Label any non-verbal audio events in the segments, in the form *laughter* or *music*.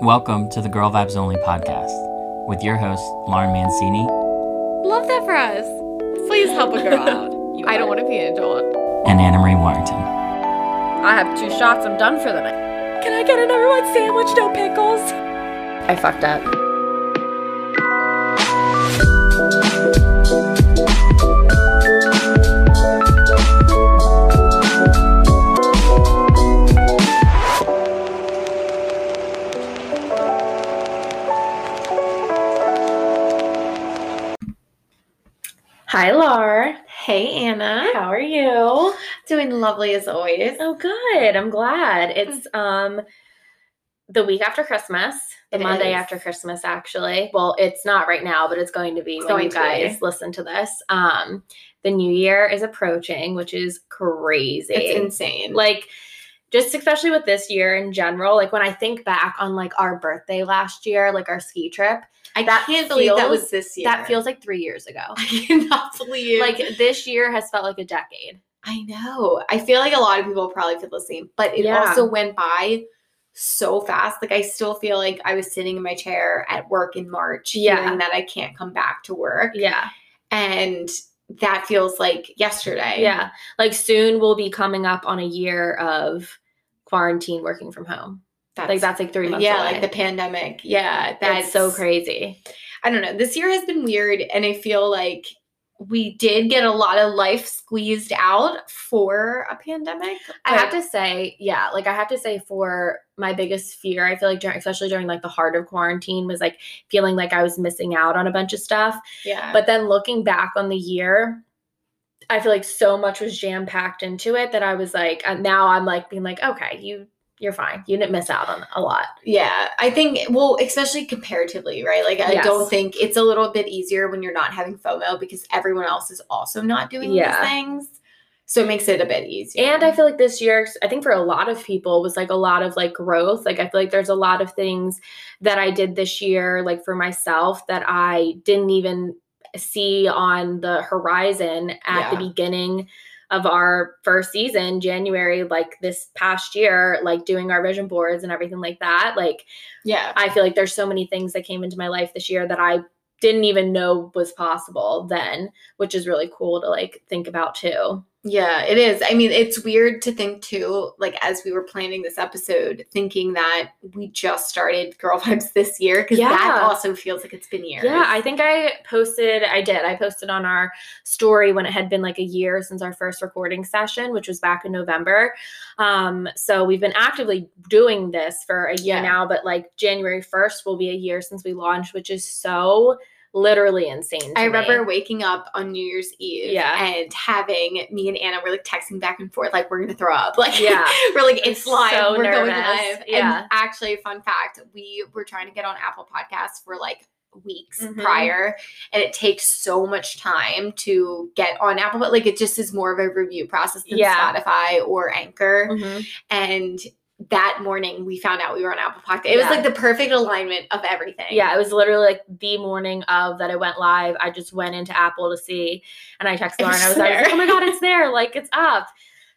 Welcome to the Girl Vibes Only podcast with your host, Lauren Mancini Love that for us. Please help a girl out. *laughs* I don't want to be an adult. and Anna Marie Warrington. I have two shots. I'm done for the night. Can I get a number one sandwich, no pickles? I fucked up. You? doing lovely as always. Oh, good. I'm glad. It's um the week after Christmas, the It Monday is. after Christmas, actually. Well, it's not right now, but it's going to be It's when going you guys be. listen to this. Um, the new year is approaching, which is crazy. It's insane. like just especially with this year in general, like when I think back on like our birthday last year, like our ski trip, I that can't believe that feels- was this year. that feels like three years ago. *laughs* I cannot believe. like this year has felt like a decade. I know. I feel like a lot of people probably feel the same, but it Yeah. also went by so fast. Like I still feel like I was sitting in my chair at work in March, Yeah. hearing that I can't come back to work, Yeah. and that feels like yesterday. Yeah. Like soon we'll be coming up on a year of quarantine working from home. That's, like that's like three months yeah, away. like the pandemic. Yeah, that's so crazy. I don't know. This year has been weird, and I feel like we did get a lot of life squeezed out for a pandemic. I have to say, yeah, like I have to say for my biggest fear, I feel like during, especially during like the heart of quarantine was like feeling like I was missing out on a bunch of stuff. yeah, But then looking back on the year, I feel like so much was jam packed into it that I was like, uh, now I'm like being like, okay, you you're fine. You didn't miss out on a lot. yeah, I think well, especially comparatively, right? Like I Yes. don't think it's a little bit easier when you're not having FOMO because everyone else is also not doing Yeah. these things, so it makes it a bit easier. And I feel like this year, I think for a lot of people was like a lot of like growth. Like I feel like there's a lot of things that I did this year, like for myself, that I didn't even see on the horizon at the beginning of our first season, January, like this past year, like doing our vision boards and everything like that. Like yeah, I feel like there's so many things that came into my life this year that I didn't even know was possible then, which is really cool to like think about too. Yeah, it is. I mean, it's weird to think too, like as we were planning this episode, thinking that we just started Girl *laughs* Vibes this year because that Yeah. also feels like it's been years. Yeah, I think I posted, I did. I posted on our story when it had been like a year since our first recording session, which was back in November. Um, so we've been actively doing this for a year Yeah. now, but like January 1st will be a year since we launched, which is so literally insane. I me. remember waking up on New Year's Eve Yeah. and having me and Anna were like texting back and forth, like we're gonna throw up. *laughs* Like Yeah. we're like, was it's live, so we're going live. Yeah. And actually, fun fact, we were trying to get on Apple Podcasts for like weeks Mhm. prior and it takes so much time to get on Apple, but like it just is more of a review process than Yeah. Spotify or Anchor. Mhm. And that morning we found out we were on Apple Podcast. It Yeah. was like the perfect alignment of everything. Yeah, it was literally like the morning of that I went live. I just went into Apple to see, and I texted Lauren. I was was like, "Oh my god, it's *laughs* there! Like it's up."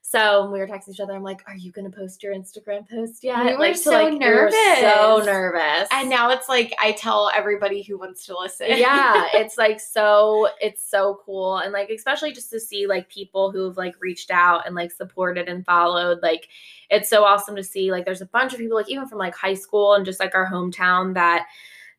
So we were texting each other. I'm like, "Are you gonna post your Instagram post yet?" We were like, so like, we were so nervous. nervous. And now it's like I tell everybody who wants to listen. yeah, *laughs* it's like so. It's so cool, and like especially just to see like people who've like reached out and like supported and followed. Like it's so awesome to see. Like there's a bunch of people like even from like high school and just like our hometown that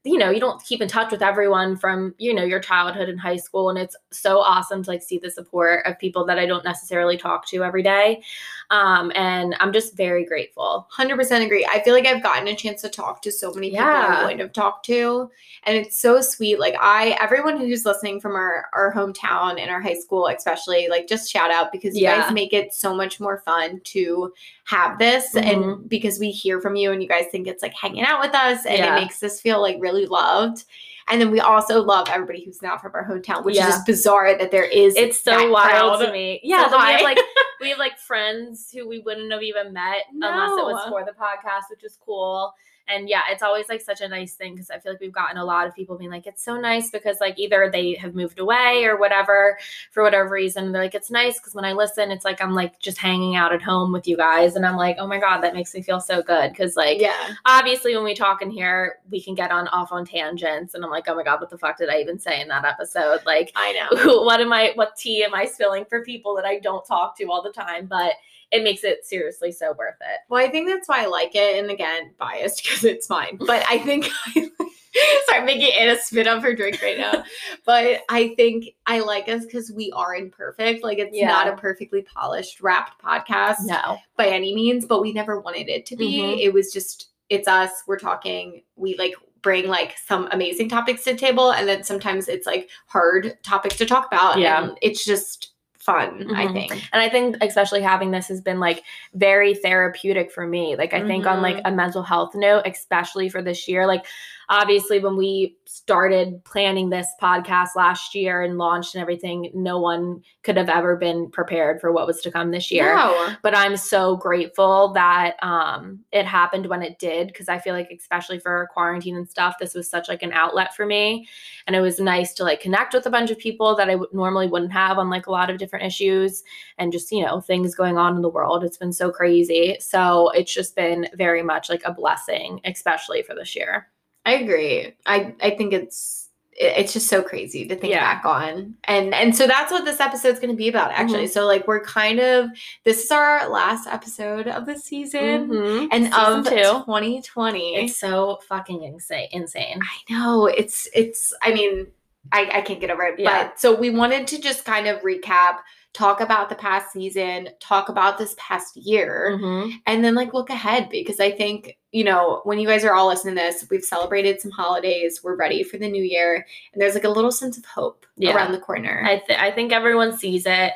you know you don't keep in touch with everyone from you know your childhood and high school and it's so awesome to like see the support of people that i don't necessarily talk to every day um and i'm just very grateful 100% agree. I feel like I've gotten a chance to talk to so many people Yeah. I wouldn't have talked to. And it's so sweet. Like I everyone who's listening from our our hometown and our high school especially, like just shout out because you Yeah. guys make it so much more fun to have this Mhm. and because we hear from you and you guys think it's like hanging out with us and Yeah. it makes us feel like really loved. And then we also love everybody who's not from our hometown, which Yeah. is just bizarre that there is it's so wild crowd. to me yeah So we have like *laughs* we have like friends who we wouldn't have even met unless it was for the podcast which is cool And yeah, it's always like such a nice thing because I feel like we've gotten a lot of people being like, it's so nice because like either they have moved away or whatever for whatever reason. They're like, it's nice because when I listen, it's like I'm like just hanging out at home with you guys. And I'm like, oh my God, that makes me feel so good. Cause like, yeah. obviously when we talk in here, we can get on off on tangents. And I'm like, oh my God, what the fuck did I even say in that episode? Like, I know. *laughs* what am I, what tea am I spilling for people that I don't talk to all the time? But it makes it seriously so worth it. Well, I think that's why I like it. And again, biased *laughs* because it's mine. But I think I *laughs* sorry, I'm making Anna spit up her drink right now. *laughs* but I think I like us because we are imperfect. Like it's Yeah. not a perfectly polished, wrapped podcast No. by any means, but we never wanted it to be. Mhm. It was just it's us. We're talking. We like bring like some amazing topics to the table, and then sometimes it's like hard topics to talk about. Yeah. and it's just fun. I Mhm. think. And I think especially having this has been like very therapeutic for me. Like I think on like Mhm. a mental health note, especially for this year, like obviously when we started planning this podcast last year and launched and everything, no one could have ever been prepared for what was to come this year. No. but I'm so grateful that um it happened when it did because I feel like especially for quarantine and stuff this was such like an outlet for me and it was nice to like connect with a bunch of people that I w- normally wouldn't have on like a lot of different issues and just you know things going on in the world it's been so crazy so it's just been very much like a blessing especially for this year I agree. I I think it's it's just so crazy to think Yeah. back on. And and so that's what this episode's going to be about actually. Mhm. So like we're kind of this is our last episode of the season Mhm. and Season of two. 2020. it's so fucking insane insane I know. It's it's I mean, I I can't get over it. Yeah. But so we wanted to just kind of recap, talk about the past season, talk about this past year Mhm. and then like look ahead because I think you know when you guys are all listening to this, we've celebrated some holidays, we're ready for the new year, and there's like a little sense of hope Yeah. around the corner. I, th- I think everyone sees it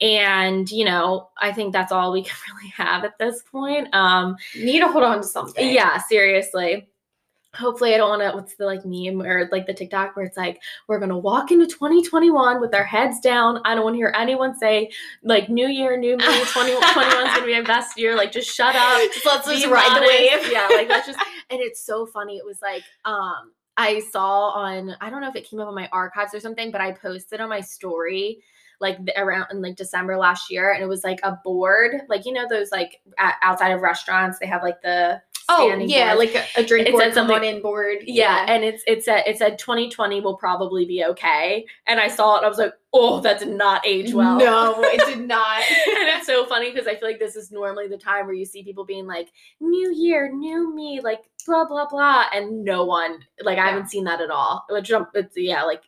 and you know i think that's all we can *laughs* really have at this point um need to hold on to something. yeah seriously hopefully i don't want to what's the like meme or like the tiktok where it's like we're gonna walk into 2021 with our heads down i don't want to hear anyone say like new year new me *laughs* 2021 is gonna be my best year like just shut up *laughs* Just let's just ride the wave. *laughs* Yeah, like that's just and it's so funny. It was like um I saw on I don't know if it came up on my archives or something, but I posted on my story like the, around in like December last year, and it was like a board, like you know those like at, outside of restaurants they have like the Oh yeah, boards. like a, a drink It board, said on in board. yeah, and it's it said it said 2020 will probably be okay, and I saw it, and I was like, oh, that did not age well. No, *laughs* it did not. and it's so funny because I feel like this is normally the time where you see people being like, "New year, new me," like blah blah blah, and no one like I haven't seen that at all. Which um, it's yeah, like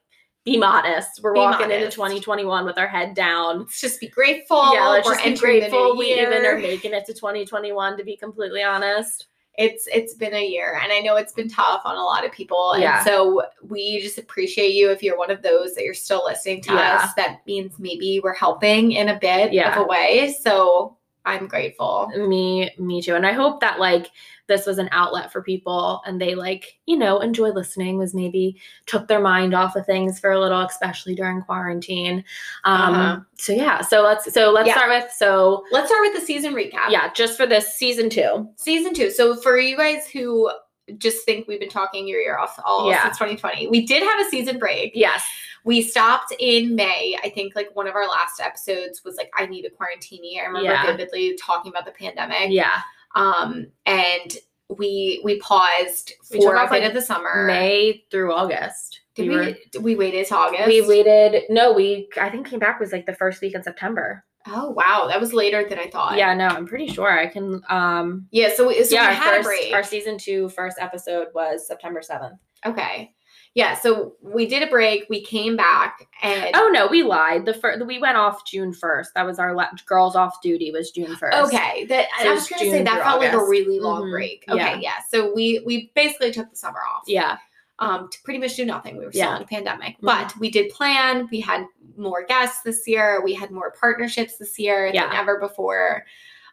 be modest. We're Be walking into 2021 with our head down. Let's just be grateful. yeah, let's We're just be entering the new grateful we even are making it to 2021. To be completely honest, it's it's been a year and i know it's been tough on a lot of people Yeah. and so we just appreciate you if you're one of those that you're still listening to Yeah. us that means maybe we're helping in a bit Yeah. of a way so i'm grateful me me too, and I hope that like this was an outlet for people and they like you know enjoy listening was maybe took their mind off of things for a little especially during quarantine um Uh-huh. so yeah so let's so let's Yeah. start with so let's start with the season recap yeah just for this season two season two so for you guys who just think we've been talking your ear off all Yeah. since 2020 we did have a season break yes we stopped in May. I think like one of our last episodes was like I need a quarantine. I remember Yeah. vividly talking about the pandemic. yeah Um and we we paused We for off, like, of the summer. may through august Did we we, were- did we waited to August? we waited no we i think came back was like the first week in september Oh wow, that was later than I thought. yeah no i'm pretty sure i can um Yeah, so, we- so yeah our had a first break. our season two first episode was september 7th okay. Yeah, so we did a break. We came back and Oh no, we lied. The first we went off June first. That was our la- girls off duty was June first. Okay, that So I was was gonna say that felt like a really long Mhm, break. Okay, yeah. yeah. So we we basically took the summer off. Yeah. Um, to pretty much do nothing. We were still Yeah. in a pandemic, Mhm. but we did plan. We had more guests this year. We had more partnerships this year than ever before.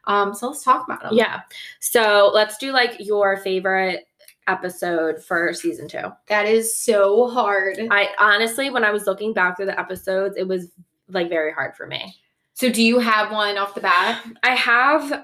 Um, so let's talk about them. Yeah. So let's do like your favorite episode for season two. that is so hard. I honestly, when I was looking back through the episodes, it was like very hard for me. So do you have one off the bat? I have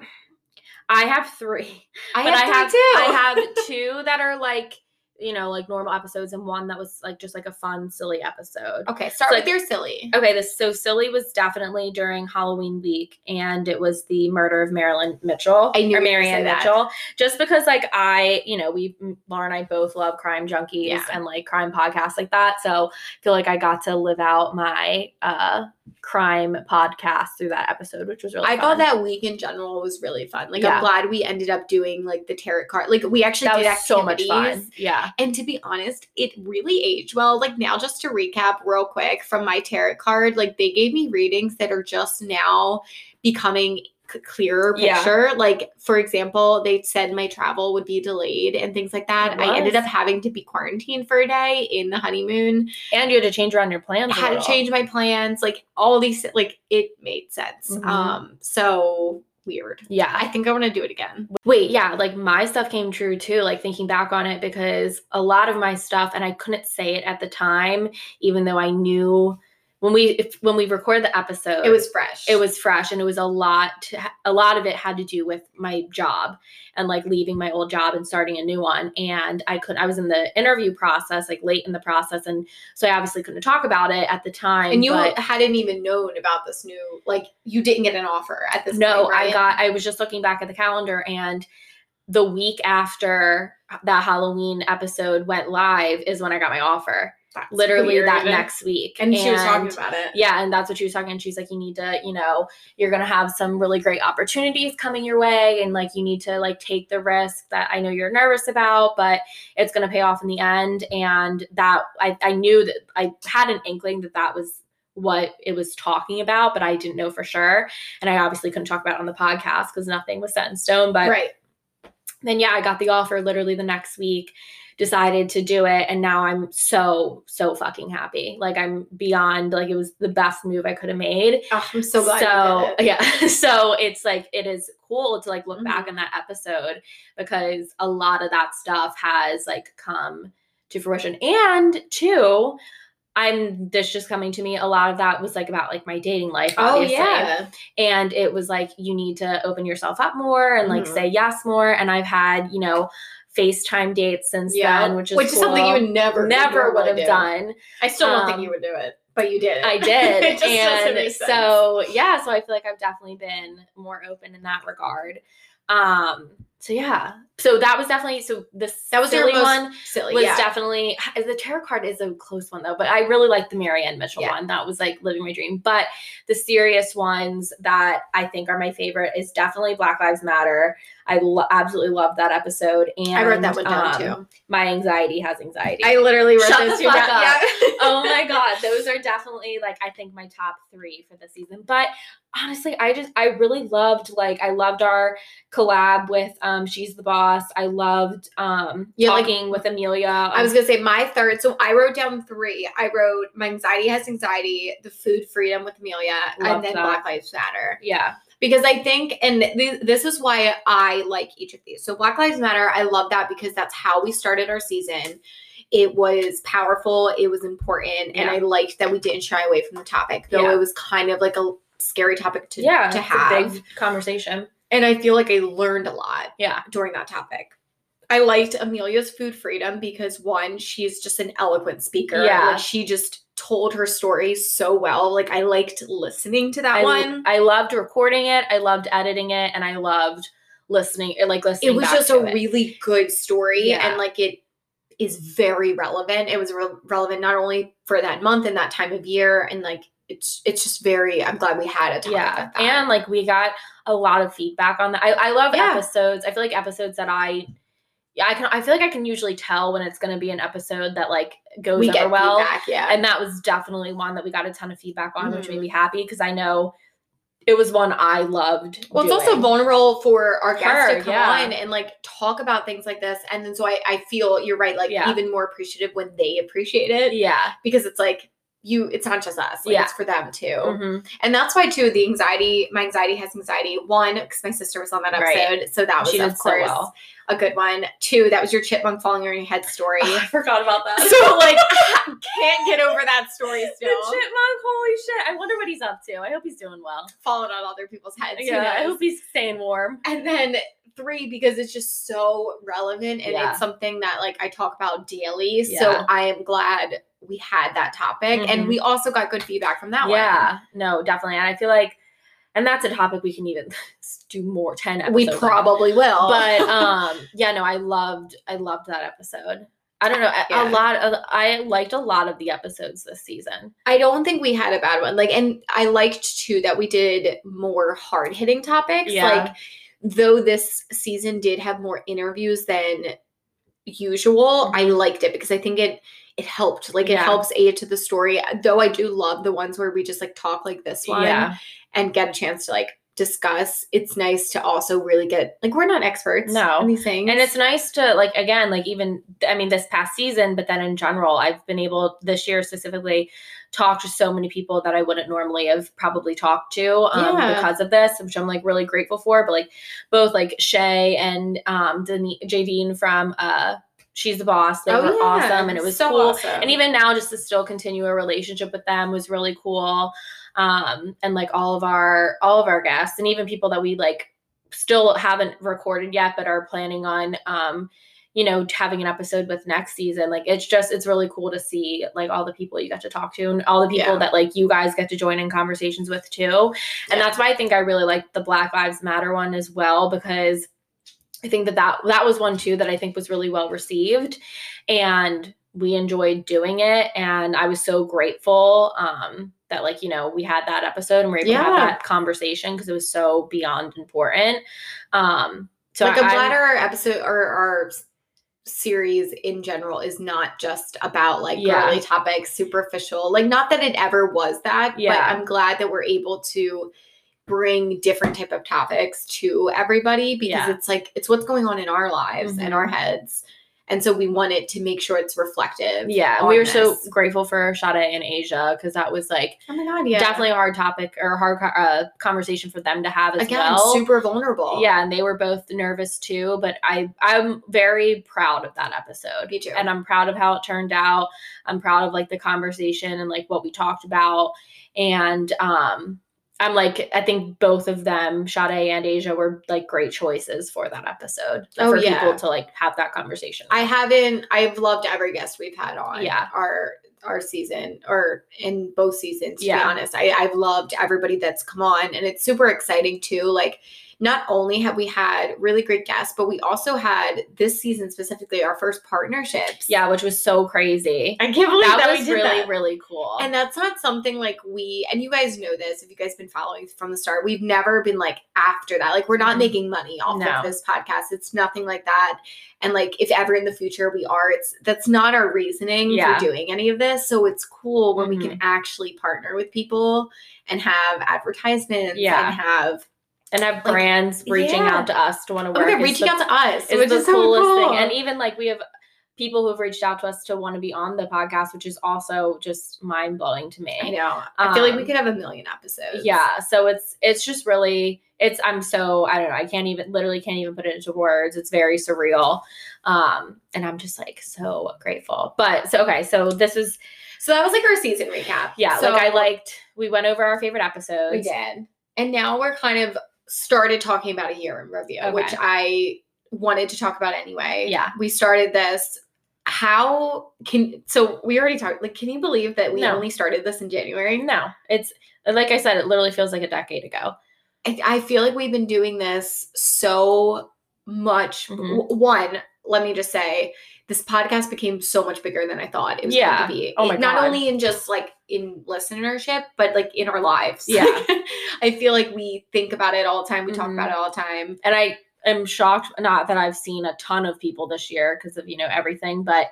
I have three. I but have I have too. I have two that are like you know like normal episodes and one that was like just like a fun silly episode. okay, start So, with your silly. Okay, this so silly was definitely during Halloween week, and it was the murder of Marilyn Mitchell I knew or Marianne that. Mitchell. Just because, like, I, you know, we Laura and I both love crime junkies Yeah. and like crime podcasts like that. So I feel like I got to live out my uh crime podcast through that episode, which was really. I fun. thought that week in general was really fun. Like Yeah. I'm glad we ended up doing like the tarot card. Like we actually that did was so much fun. Yeah, And to be honest, it really aged well. Like now, just to recap real quick from my tarot card, like they gave me readings that are just now becoming clearer Yeah. picture. Like for example, they said my travel would be delayed and things like that. I ended up having to be quarantined for a day in the honeymoon. and you had to change around your plans. I had to change my plans. Like all these, like it made sense. Mhm. Um, so weird. Yeah, I think I want to do it again. Wait, yeah, like my stuff came true too, like thinking back on it, because a lot of my stuff, and I couldn't say it at the time, even though I knew when we if, when we recorded the episode, It was fresh. it was fresh, and it was a lot. To, a lot of it had to do with my job and like leaving my old job and starting a new one. And I could, I was in the interview process, like late in the process, and so I obviously couldn't talk about it at the time. and you but- hadn't even known about this new, like you didn't get an offer at this. No, point, right? I got. I was just looking back at the calendar, and the week after that Halloween episode went live is when I got my offer. That's Literally that next week, And she was talking about it. Yeah, and that's what she was talking. And she's like, you need to, you know, you're gonna have some really great opportunities coming your way, and like you need to like take the risk that I know you're nervous about, but it's gonna pay off in the end. And that I I knew that I had an inkling that that was what it was talking about, but I didn't know for sure. And I obviously couldn't talk about it on the podcast because nothing was set in stone. But right. then yeah, I got the offer literally the next week, decided to do it, and now I'm so, so fucking happy. Like I'm beyond like it was the best move I could have made. Oh, I'm so glad. so you did it. yeah. *laughs* So it's like it is cool to like look Mhm. back on that episode because a lot of that stuff has like come to fruition. And two, I'm this just coming to me. A lot of that was like about like my dating life. Oh yeah. and it was like you need to open yourself up more and like Mhm. say yes more and i've had you know facetime dates since Yeah. then which is which is something you would never never would have do. done I still don't think Um, you would do it, but you did. i did *laughs* and so yeah so i feel like i've definitely been more open in that regard um so yeah so that was definitely so the that was silly one silly. was yeah. definitely the tarot card is a close one though, but I really like the Marianne Mitchell Yeah. one. That was like living my dream. But the serious ones that I think are my favorite is definitely Black Lives Matter. I lo- absolutely love that episode, and I wrote that one down um, too. My anxiety has anxiety. I literally wrote Shut those the two fuck down. up. Yeah. oh my god, those are definitely like I think my top three for the season. But honestly, I just I really loved like I loved our collab with um She's the Boss. I loved um Yeah, like- talking with Amelia. I was gonna say my third. So I wrote down three. I wrote my anxiety has anxiety, the food freedom with Amelia, and then that. Black Lives Matter. yeah. Because I think, and th- this is why I like each of these. So Black Lives Matter, I love that because that's how we started our season. It was powerful. It was important, and I liked that we didn't shy away from the topic, though Yeah. it was kind of like a scary topic to yeah, to have. a big conversation. and I feel like I learned a lot Yeah. during that topic. I liked Amelia's food freedom because one, she's just an eloquent speaker. Yeah. Like she just told her story so well. Like I liked listening to that I, one. I loved recording it. I loved editing it, and I loved listening. Like listening. it was just a it. really good story Yeah. and like it is very relevant. It was re- relevant not only for that month and that time of year and like it's it's just very I'm glad we had a topic yeah and like we got a lot of feedback on that i, I love Yeah. episodes i feel like episodes that i yeah i can i feel like i can usually tell when it's going to be an episode that like goes we over get well feedback, yeah. and that was definitely one that we got a ton of feedback on which Mhm. made me happy because i know it was one i loved Well, it's also vulnerable for our guests Her, to come yeah. on and like talk about things like this. And then so I, I feel you're right, like Yeah. even more appreciative when they appreciate it yeah because it's like you it's not just us like Yeah. it's for them too Mhm. and that's why too the anxiety my anxiety has anxiety one because my sister was on that Right. episode so that was She of did so well. A good one two that was your chipmunk falling on your head story *laughs* I forgot about that. so *laughs* like can't get over that story still. the chipmunk, holy shit! I wonder what he's up to. I hope he's doing well. falling on other people's heads Yeah, I hope he's staying warm. and then three because it's just so relevant and Yeah. it's something that like I talk about daily. So I am glad we had that topic and Mhm. we also got good feedback from that one. yeah, no, definitely. And I feel like, and that's a topic we can even *laughs* do more ten episodes. We on. probably will. but *laughs* um, yeah, no, I loved, I loved that episode. I don't know, a, Yeah. a lot of, I liked a lot of the episodes this season. I don't think we had a bad one. Like, and I liked too that we did more hard hitting topics. Yeah. Like, though this season did have more interviews than usual, I liked it because I think it it helped. Like, it Mm-hmm. Yeah. helps aid to the story. Though I do love the ones where we just like talk like this one Yeah, and get a chance to like discuss. It's nice to also really get like we're not experts No. these things, and it's nice to like again like even i mean this past season but then in general i've been able this year specifically talk to so many people that i wouldn't normally have probably talked to um, Yeah. because of this which i'm like really grateful for but like both like shay and um jadine from uh she's the boss they Oh, were yeah. awesome and it was so cool awesome. and even now just to still continue a relationship with them was really cool um and like all of our all of our guests and even people that we like still haven't recorded yet but are planning on um you know having an episode with next season like it's just it's really cool to see like all the people you get to talk to and all the people Yeah. that like you guys get to join in conversations with too and Yeah. that's why i think i really like the black lives matter one as well because i think that that that was one too that i think was really well received and we enjoyed doing it and i was so grateful um that like you know we had that episode and we were able to have that conversation because it was so beyond important um so like I- I'm glad our episode or our series in general is not just about like Yeah. girly topics, superficial. Like not that it ever was that, but Yeah. I'm glad that we're able to bring different type of topics to everybody because Yeah. it's like it's what's going on in our lives and Mhm. our heads. And so we wanted to make sure it's reflective. yeah and we were so grateful for Sade and Asia because that was like Oh my god, yeah. definitely a hard topic or a hard uh, conversation for them to have as Again, well super vulnerable. yeah and they were both nervous too but i i'm very proud of that episode Me too. and i'm proud of how it turned out i'm proud of like the conversation and like what we talked about and um i'm like i think both of them Sade and asia were like great choices for that episode Oh, for yeah. people to like have that conversation I haven't. I've loved every guest we've had on. Yeah. Our our season or in both seasons. To Yeah. be honest, I I've loved everybody that's come on, and it's super exciting too. Like. Not only have we had really great guests, but we also had this season specifically our first partnerships. yeah which was so crazy I can't believe that, that, was really that. really cool And that's not something like we, and you guys know this if you guys been following from the start. We've never been like after that. Like, we're not Mhm. making money off No. of this podcast. It's nothing like that. And like, if ever in the future we are, it's that's not our reasoning Yeah. for doing any of this. So it's cool when we can actually partner with people and have advertisements Yeah. and have and have brands reaching yeah. out to us to want to oh, work they're reaching the- out to us. is the is so coolest cool. thing. And even like we have people who have reached out to us to want to be on the podcast, which is also just mind blowing to me. I know. I feel like we Um, could have a million episodes. Yeah. So it's it's just really it's I'm so I don't know, I can't even literally can't even put it into words. It's very surreal. Um and I'm just like so grateful. But so okay, so this is So that was like our season recap. yeah, So- like I liked we went over our favorite episodes. We did. And now we're kind of started talking about a year in review, Okay. which I wanted to talk about anyway. Yeah. We started this. How can so we already talked like can you believe that we No. only started this in January? No, it's like I said, it literally feels like a decade ago. I, I feel like we've been doing this so much. Mhm. One, let me just say, this podcast became so much bigger than I thought it was Yeah. going to be. Oh my It- Not only in just like in listenership, but like in our lives. Yeah. *laughs* I feel like we think about it all the time. We talk Mhm. about it all the time. and I am shocked. Not that I've seen a ton of people this year because of you know everything, but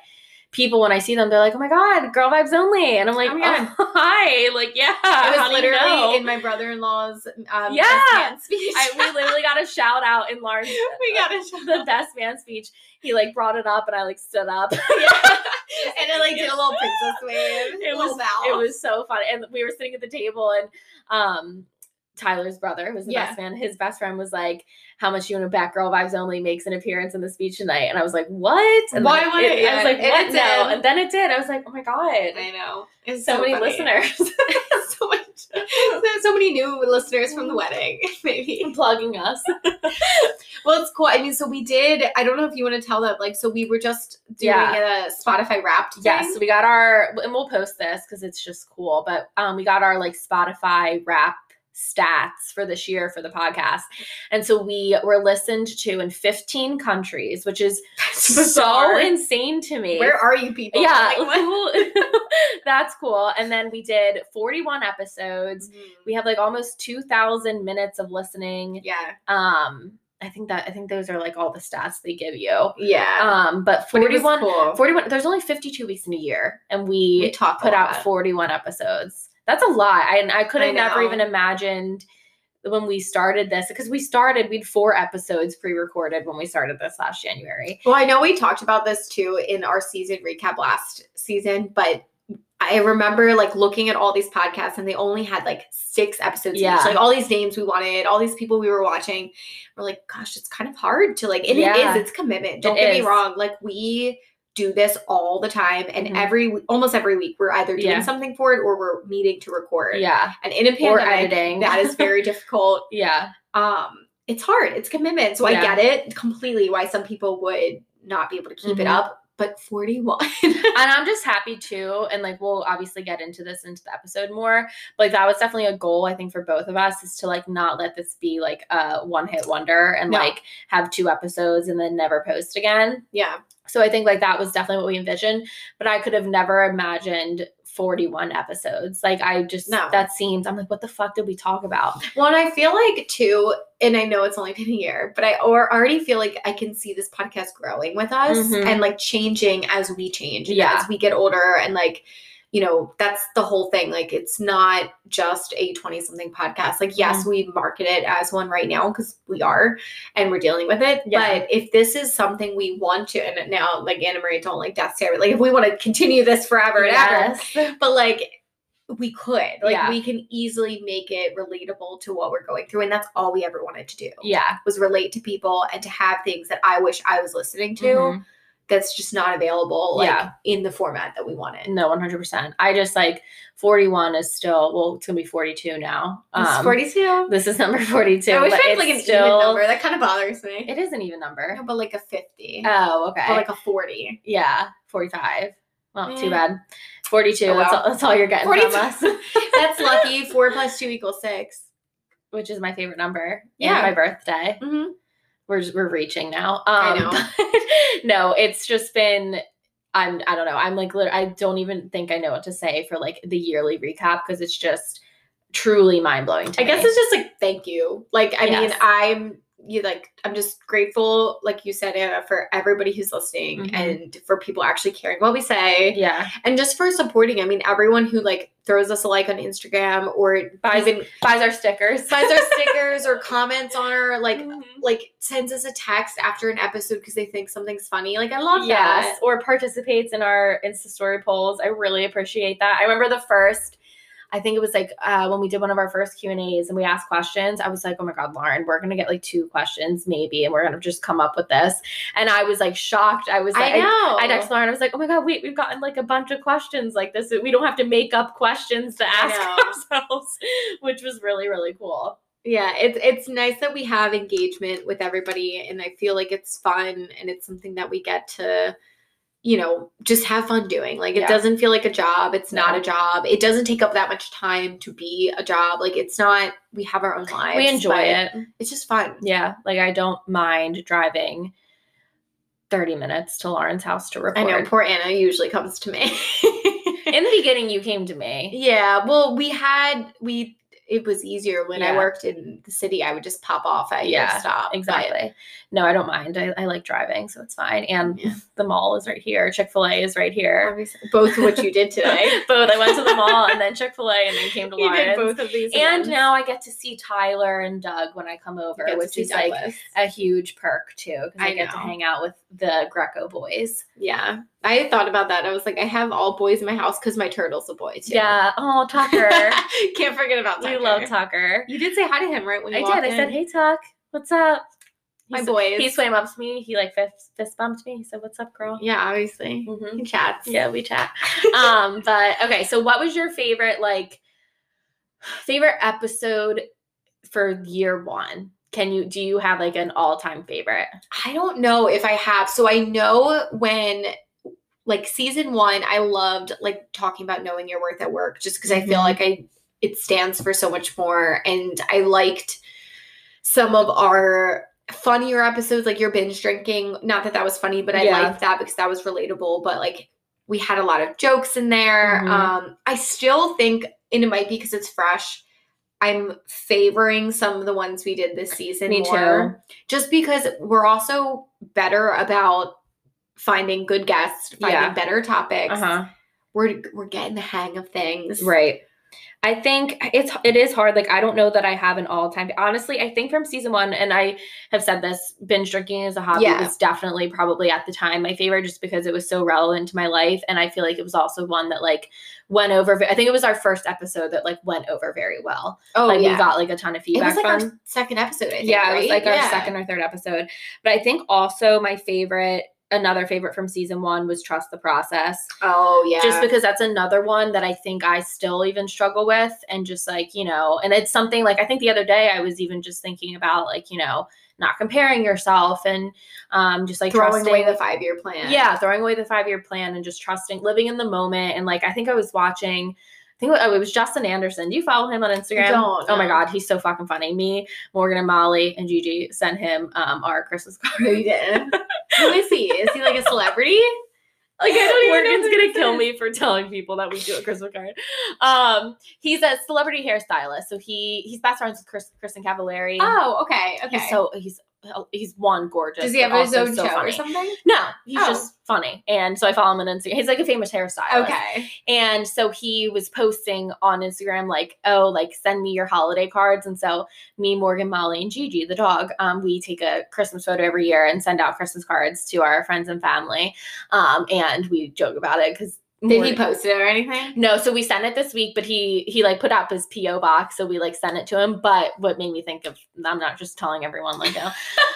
people when I see them, they're like, "Oh my god, girl vibes only," and I'm like, Oh my God. "Oh, *laughs* hi!" Like, yeah, It was do you literally know? in my brother-in-law's um, Yeah. best man speech. I, we literally got a shout out in Lauren's we got a shout the best man speech. He like brought it up, and I like stood up. *laughs* yeah. *laughs* and then like did a little princess wave. it was bow. it was so fun and we were sitting at the table and um Tyler's brother, who's the Yeah. best man, his best friend was like, "How much you and a bet Girl Vibes Only makes an appearance in the speech tonight?" And I was like, "What?" And Why would it? I was like, and "What?" No, and then it did. I was like, "Oh my god!" I know. It's So, many funny. listeners *laughs* so much. *laughs* So many new listeners from the wedding. *laughs* Maybe. plugging us. Well, it's cool. I mean, so we did. I don't know if you want to tell them. Like, so we were just doing Yeah. a Spotify Wrapped. Yes, thing. so we got our, and we'll post this because it's just cool. But um, we got our like Spotify Wrapped stats for this year for the podcast, and so we were listened to in 15 countries, which is *laughs* so insane to me. Where are you people? yeah, Like, *laughs* *laughs* that's cool. And then we did 41 episodes. We have like almost 2,000 minutes of listening. Yeah. Um, I think that I think those are like all the stats they give you. Yeah. Um, but But 41 cool. 41 there's only 52 weeks in a year and we, We talked a put out 41 episodes that's a lot I, and I could have never even imagined when we started this because we started we'd four episodes pre-recorded when we started this last january Well, I know we talked about this too in our season recap last season, but I remember like looking at all these podcasts and they only had like six episodes Yeah. each. Like all these names we wanted, all these people we were watching. We're like, gosh, it's kind of hard to like, and Yeah. is, it's commitment. Don't It get is. me wrong. Like we do this all the time and Mhm. every almost every week we're either doing Yeah. something for it or we're meeting to record. yeah And in a Or pandemic, editing. that is very *laughs* difficult yeah um it's hard it's commitment so Yeah. i get it completely why some people would not be able to keep it Mhm. up but 41 and i'm just happy too and like we'll obviously get into this into the episode more but like that was definitely a goal i think for both of us is to like not let this be like a one hit wonder and No. like have two episodes and then never post again. Yeah. So I think like that was definitely what we envisioned, but I could have never imagined 41 episodes. Like I just No. that seems I'm like, what the fuck did we talk about? *laughs* well and i feel like too and i know it's only been a year but i or already feel like i can see this podcast growing with us Mhm. and like changing as we change Yeah. as we get older and like you know that's the whole thing like it's not just a 20 something podcast like yes Mm-hmm. we market it as one right now because we are and we're dealing with it Yeah. but if this is something we want to and now like anna marie don't like death stare like if we want to continue this forever and ever *laughs* but like we could like Yeah. we can easily make it relatable to what we're going through and that's all we ever wanted to do Yeah. was relate to people and to have things that i wish i was listening to Mhm. That's just not available like Yeah. in the format that we wanted No, 100%. I just like 41 is still well, it's gonna be 42 now. It's Um, 42 This is number 42. i wish i had like an still, even number that kind of bothers me It is an even number. no, but like a 50 Oh, okay. or like a 40 yeah, 45. Well, too Eh. bad. 42. Oh, that's, all, that's all you're getting 42. from us. *laughs* that's lucky four plus two equals six Which is my favorite number. Yeah. Yeah. my birthday. mm-hmm. We're we're reaching now. Um, I know. *laughs* no, it's just been. I'm. I don't know. I'm like. I don't even think I know what to say for like the yearly recap because it's just truly mind blowing. I guess it's just like thank you. Like I mean, I'm you like I'm just grateful, like you said, Anna, for everybody who's listening Mhm. and for people actually caring what we say yeah. and just for supporting. I mean, everyone who like throws us a like on Instagram or Buys even buys our stickers. *laughs* buys our *laughs* stickers or comments on our like Mhm. like sends us a text after an episode because they think something's funny. Like I love yes, that. or participates in our Insta story polls. I really appreciate that. I remember the first. I think it was like uh, when we did one of our first Q and A's and we asked questions. I was like, "Oh my god, Lauren, we're gonna get like two questions maybe, and we're gonna just come up with this." And I was like shocked. I was like, I know. I texted Lauren. I was like, "Oh my god, wait, we've gotten like a bunch of questions like this. We don't have to make up questions to ask *laughs* ourselves," which was really really cool. Yeah, it's it's nice that we have engagement with everybody, and I feel like it's fun and it's something that we get to, you know, just have fun doing. Like it Yeah. doesn't feel like a job. It's not No. a job. It doesn't take up that much time to be a job. Like it's not. We have our own lives. we enjoy it. It's just fun. Yeah, like I don't mind driving thirty minutes to Lauren's house to record. I know. Poor Anna usually comes to me. In the *laughs* beginning, you came to me. yeah. Well, we had we. It was easier when I worked in the city. I would just pop off at your Yeah, stop. but- Exactly. No, I don't mind. I, I like driving, so it's fine. And Yeah. the mall is right here. Chick Fil A is right here. Obviously, both of what you did today. *laughs* both. I went to the *laughs* mall and then Chick Fil A and then came to *laughs* you did both of these. And events. now I get to see Tyler and Doug when I come over, which is like a huge perk too, because I, I get to hang out with the Greco boys. Yeah. I thought about that. I was like, I have all boys in my house because my turtle's a boy too. Yeah. Oh, Tucker. *laughs* Can't forget about Tucker. we love Tucker. You did say hi to him, right? When you I did. I said, "Hey, Tuck, what's up?" my He's- boys. He swam up to me. He like fist, fist bumped me. He said, "What's up, girl?" Yeah, obviously. Mhm. He chats. Yeah, we chat. um, *laughs* but okay, so what was your favorite like favorite episode for year one? Can you do you have like an all-time favorite? I don't know if I have. So I know when like season one, I loved like talking about knowing your worth at work just because I feel Mhm. like I it stands for so much more. And I liked some of our funnier episodes, like your binge drinking. Not that that was funny, but I Yeah. liked that because that was relatable. But like we had a lot of jokes in there. Mhm. Um, I still think, and it might be because it's fresh. I'm favoring some of the ones we did this season Me more just because we're also better about finding good guests, finding Yeah. better topics. Uh-huh. We're we're getting the hang of things. Right. I think it's it is hard. Like I don't know that I have an all time. Honestly, I think from season one, and I have said this, binge drinking as a hobby Yeah. was definitely probably at the time my favorite, just because it was so relevant to my life, and I feel like it was also one that like went over. I think it was our first episode that like went over very well. Oh like yeah. we got like a ton of feedback. it was like from. our second episode. I think, yeah, it was right? like our second or third episode. But I think also my favorite, another favorite from season one was Trust the Process Oh yeah. just because that's another one that I think I still even struggle with. And just like, you know, and it's something like I think the other day I was even just thinking about like, you know, not comparing yourself and um just like throwing trusting away the five year plan. yeah, throwing away the five year plan and just trusting living in the moment. And like I think I was watching I think oh, it was Justin Anderson. Do you follow him on Instagram? don't, Oh my god, he's so fucking funny. Me, Morgan and Molly and Gigi sent him um our Christmas card. No, you didn't. *laughs* Who is he? Is he like a celebrity? Like I don't even Morgan's gonna kill me for telling people that we do a Christmas card. Um, he's a celebrity hairstylist, so he he's best friends with Chris, Kristin Cavallari. Oh, okay. Okay. He's so he's he's one gorgeous. Does he have his own so show funny. or something? No, he's Oh. just funny, and so I follow him on Instagram. He's like a famous hairstylist. Okay. And so he was posting on Instagram, like, oh, like send me your holiday cards. And so me, Morgan, Molly, and Gigi, the dog, um, we take a Christmas photo every year and send out Christmas cards to our friends and family. Um, and we joke about it because Did he post it or anything? no, so we sent it this week, but he he like put up his PO box, so we like sent it to him. But what made me think of I'm not just telling everyone like oh,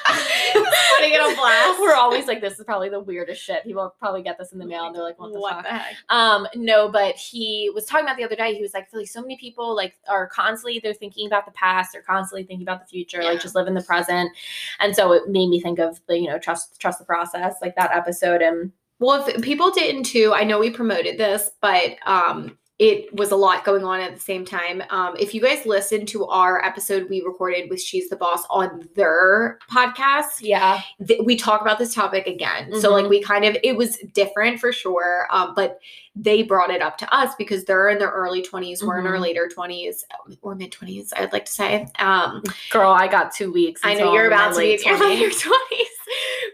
*laughs* Putting it on blast. *laughs* We're always like this is probably the weirdest shit. People probably get this in the mail and they're like, what the fuck? heck? Um, no, but he was talking about the other day. He was like, I feel like so many people like are constantly they're thinking about the past, they're constantly thinking about the future, Yeah. like just live in the present. And so it made me think of the, you know, trust trust the process, like that episode. And Well, if people didn't too, I know we promoted this, but um, it was a lot going on at the same time. Um, if you guys listened to our episode we recorded with She's the Boss on their podcast, yeah, th- we talk about this topic again. So, like, Mhm. we kind of, it was different for sure, um, but they brought it up to us because they're in their early 20s, we're in our Mhm. later 20s or mid 20s, I'd like to say. Um, girl, I got two weeks. I know you're I'm in my about to be in your *laughs* 20s.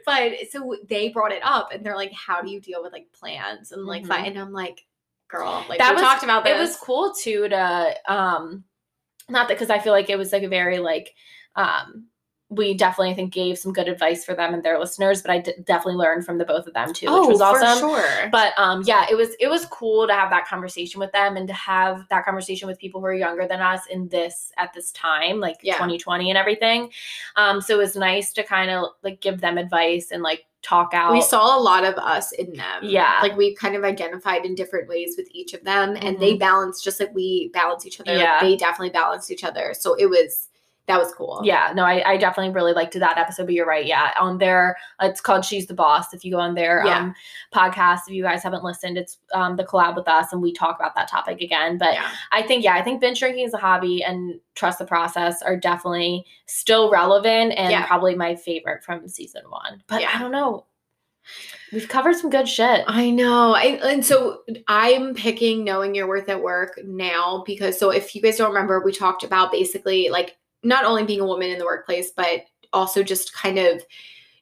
But so they brought it up, and they're like, "How do you deal with like plans and like Mhm. And I'm like, "Girl, like That we was- talked about this. It was cool too to um not that because I feel like it was like a very like um we definitely I think gave some good advice for them and their listeners, but I d- definitely learned from the both of them too, which was awesome. Oh, for sure. But um yeah, it was it was cool to have that conversation with them and to have that conversation with people who are younger than us in this at this time, like Yeah. 2020 and everything. Um so it was nice to kind of like give them advice and like talk out. we saw a lot of us in them. Yeah. like we kind of identified in different ways with each of them, and they balanced just like we balance each other. like, Mm-hmm. Yeah. they definitely balanced each other. So it was that was cool. Yeah, no, I, I definitely really liked that episode, but you're right. Yeah, on their, it's called She's the Boss. If you go on their Yeah. um, podcast, if you guys haven't listened, it's um, the collab with us and we talk about that topic again. But yeah. I think, yeah, I think binge drinking is a hobby and trust the process are definitely still relevant and Yeah. probably my favorite from season one. But. I don't know. We've covered some good shit. I know. I, and so I'm picking knowing your worth at work now because so if you guys don't remember, we talked about basically like not only being a woman in the workplace, but also just kind of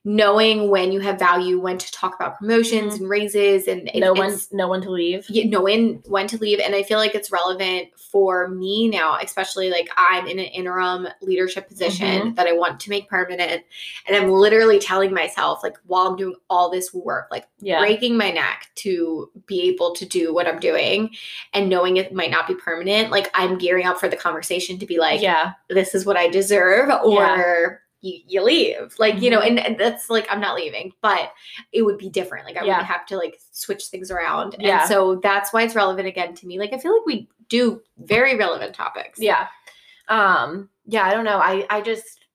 knowing when you have value, when to talk about promotions and raises, and it- Mm-hmm. no one, no one to leave. you know when when to leave and i feel like it's relevant for me now especially like i'm in an interim leadership position Mm-hmm. that i want to make permanent and i'm literally telling myself like while i'm doing all this work like Yeah, breaking my neck to be able to do what i'm doing and knowing it might not be permanent like i'm gearing up for the conversation to be like yeah, this is what i deserve or you, you leave like you know Mhm. and, and that's like i'm not leaving but it would be different like i Yeah. would have to like switch things around Yeah. and so that's why it's relevant again to me like i feel like we do very relevant topics yeah, um, yeah. I don't know. I, I just,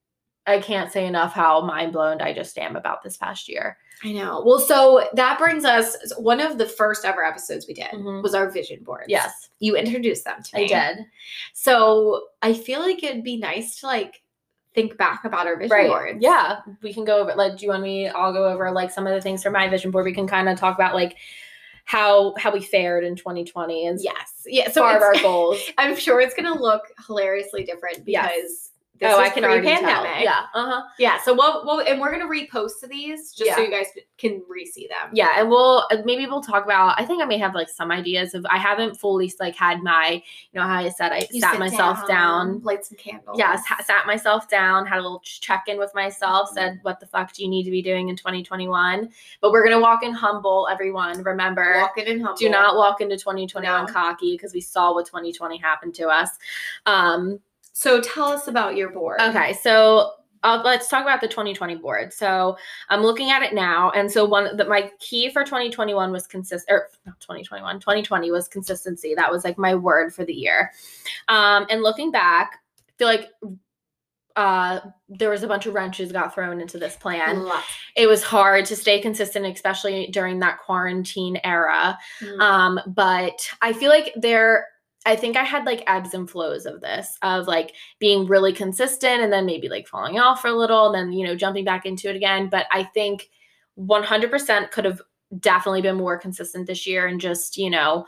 I can't say enough how mind blown I just am about this past year. i know well so that brings us one of the first ever episodes we did Mhm. was our vision boards Yes, you introduced them to me I did. so i feel like it'd be nice to like think back about our vision right. boards. Yeah. We can go over like do you want me i'll go over like some of the things from my vision board. We can kind of talk about like how how we fared in 2020 and yes. Yeah so far of our *laughs* goals. I'm sure it's gonna look hilariously different Yes. This oh i can already tell pre-pandemic. yeah uh-huh Yeah. So we'll, we'll, And we're gonna repost to these just so you guys can re-see them. yeah and we'll uh, maybe we'll talk about i think i may have like some ideas of i haven't fully like had my you know how i said i You sat myself down light some candles. Yes, ha- sat myself down, had a little check in with myself, Mhm. said, What the fuck do you need to be doing in 2021? But we're going to walk in humble, everyone. Remember, Walking in humble. do not walk into 2021 No. cocky because we saw what 2020 happened to us. Um, So tell us about your board. okay, so uh, let's talk about the 2020 board. So I'm looking at it now, and so one that my key for 2021 was consist or not 2021, 2020 was consistency. That was like my word for the year. Um, and looking back, I feel like uh there was a bunch of wrenches got thrown into this plan it was hard to stay consistent especially during that quarantine era Mm. um but i feel like there i think i had like ebbs and flows of this of like being really consistent and then maybe like falling off for a little and then you know jumping back into it again. But i think 100% could have definitely been more consistent this year and just you know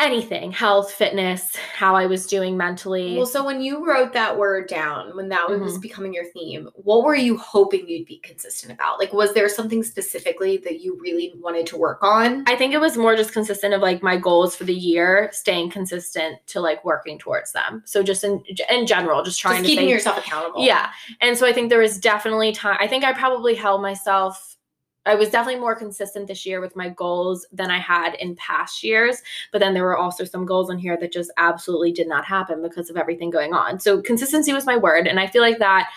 anything health fitness how i was doing mentally Well, so when you wrote that word down, when that was Mhm. becoming your theme, what were you hoping you'd be consistent about? Like, was there something specifically that you really wanted to work on? I think it was more just consistent of like my goals for the year, staying consistent to like working towards them. So just in in general, just trying Just to keeping yourself accountable. Yeah. And so I think there was definitely time. I think I probably held myself. I was definitely more consistent this year with my goals than I had in past years. But then there were also some goals in here that just absolutely did not happen because of everything going on. So consistency was my word. And I feel like that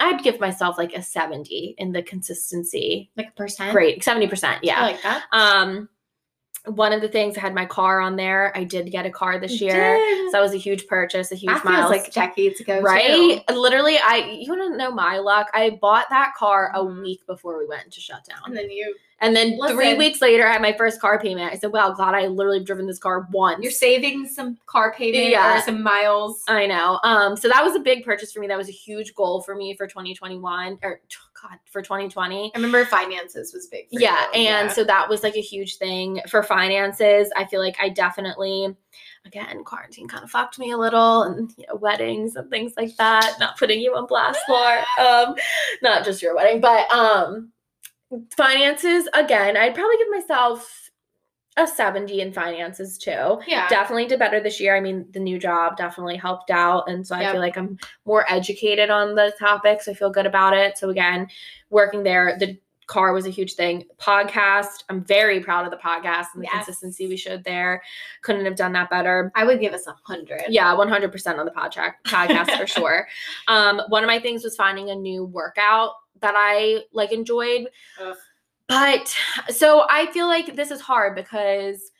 I'd give myself like a 70 in the consistency. like a percent. Great. 70%. Yeah. I like that. Um, one of the things I had my car on there. I did get a car this year, so that was a huge purchase, a huge that feels milestone. like decades ago, right? too. Literally, I you want to know my luck? I bought that car a Mhm. week before we went into shutdown, And then you, and then three weeks later, I had my first car payment. I said, "Wow, glad I literally driven this car once." you're saving some car payment Yeah. or some miles. I know. Um, so that was a big purchase for me. That was a huge goal for me for 2021 or God for 2020. I remember finances was big. For yeah you. and so that was like a huge thing for finances i feel like i definitely again quarantine kind of fucked me a little and you know weddings and things like that not putting you on blast for *laughs* um not just your wedding but um finances again i'd probably give myself a 70 in finances too yeah, definitely did better this year. I mean, the new job definitely helped out. And so I Yep. feel like I'm more educated on the topics. I feel good about it. So again, working there, the car was a huge thing. Podcast, I'm very proud of the podcast and the Yes. consistency we showed there. Couldn't have done that better. I would give us a hundred. Yeah, 100% on the podcast podcast for *laughs* sure. Um, one of my things was finding a new workout that I like enjoyed. Ugh. But so I feel like this is hard because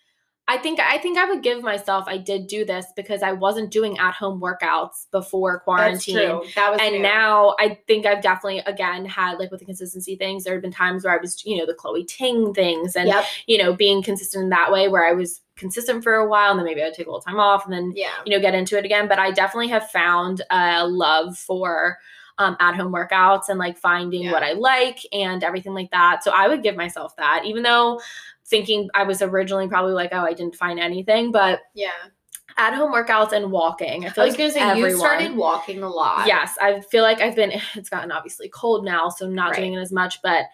I think I think I would give myself I did do this because I wasn't doing at home workouts before quarantine. That was And new. now I think I've definitely again had like with the consistency things, there have been times where I was, you know, the Chloe Ting things and Yep. you know, being consistent in that way where I was consistent for a while and then maybe I'd take a little time off and then Yeah. you know get into it again but i definitely have found a love for um, at home workouts and like finding Yeah. what i like and everything like that so i would give myself that even though thinking i was originally probably like oh i didn't find anything but Yeah. at home workouts and walking. I feel I was like gonna say everyone, you started walking a lot. Yes, I feel like I've been. *sighs* It's gotten obviously cold now, so I'm not doing it as much, but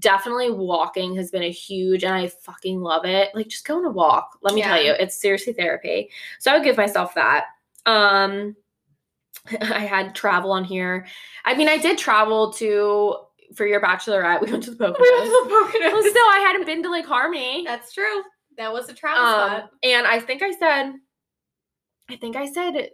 definitely walking has been a huge, and I fucking love it. Like just going to walk. Let me tell you, it's seriously therapy. So I would give myself that. Um, *laughs* I had travel on here. I mean, I did travel to for your bachelorette. We went to the Poconos. *laughs* We went to the Poconos. well, still, I hadn't been to Lake Harmony. That's true. That was a travel Um, spot. and I think I said, I think I said,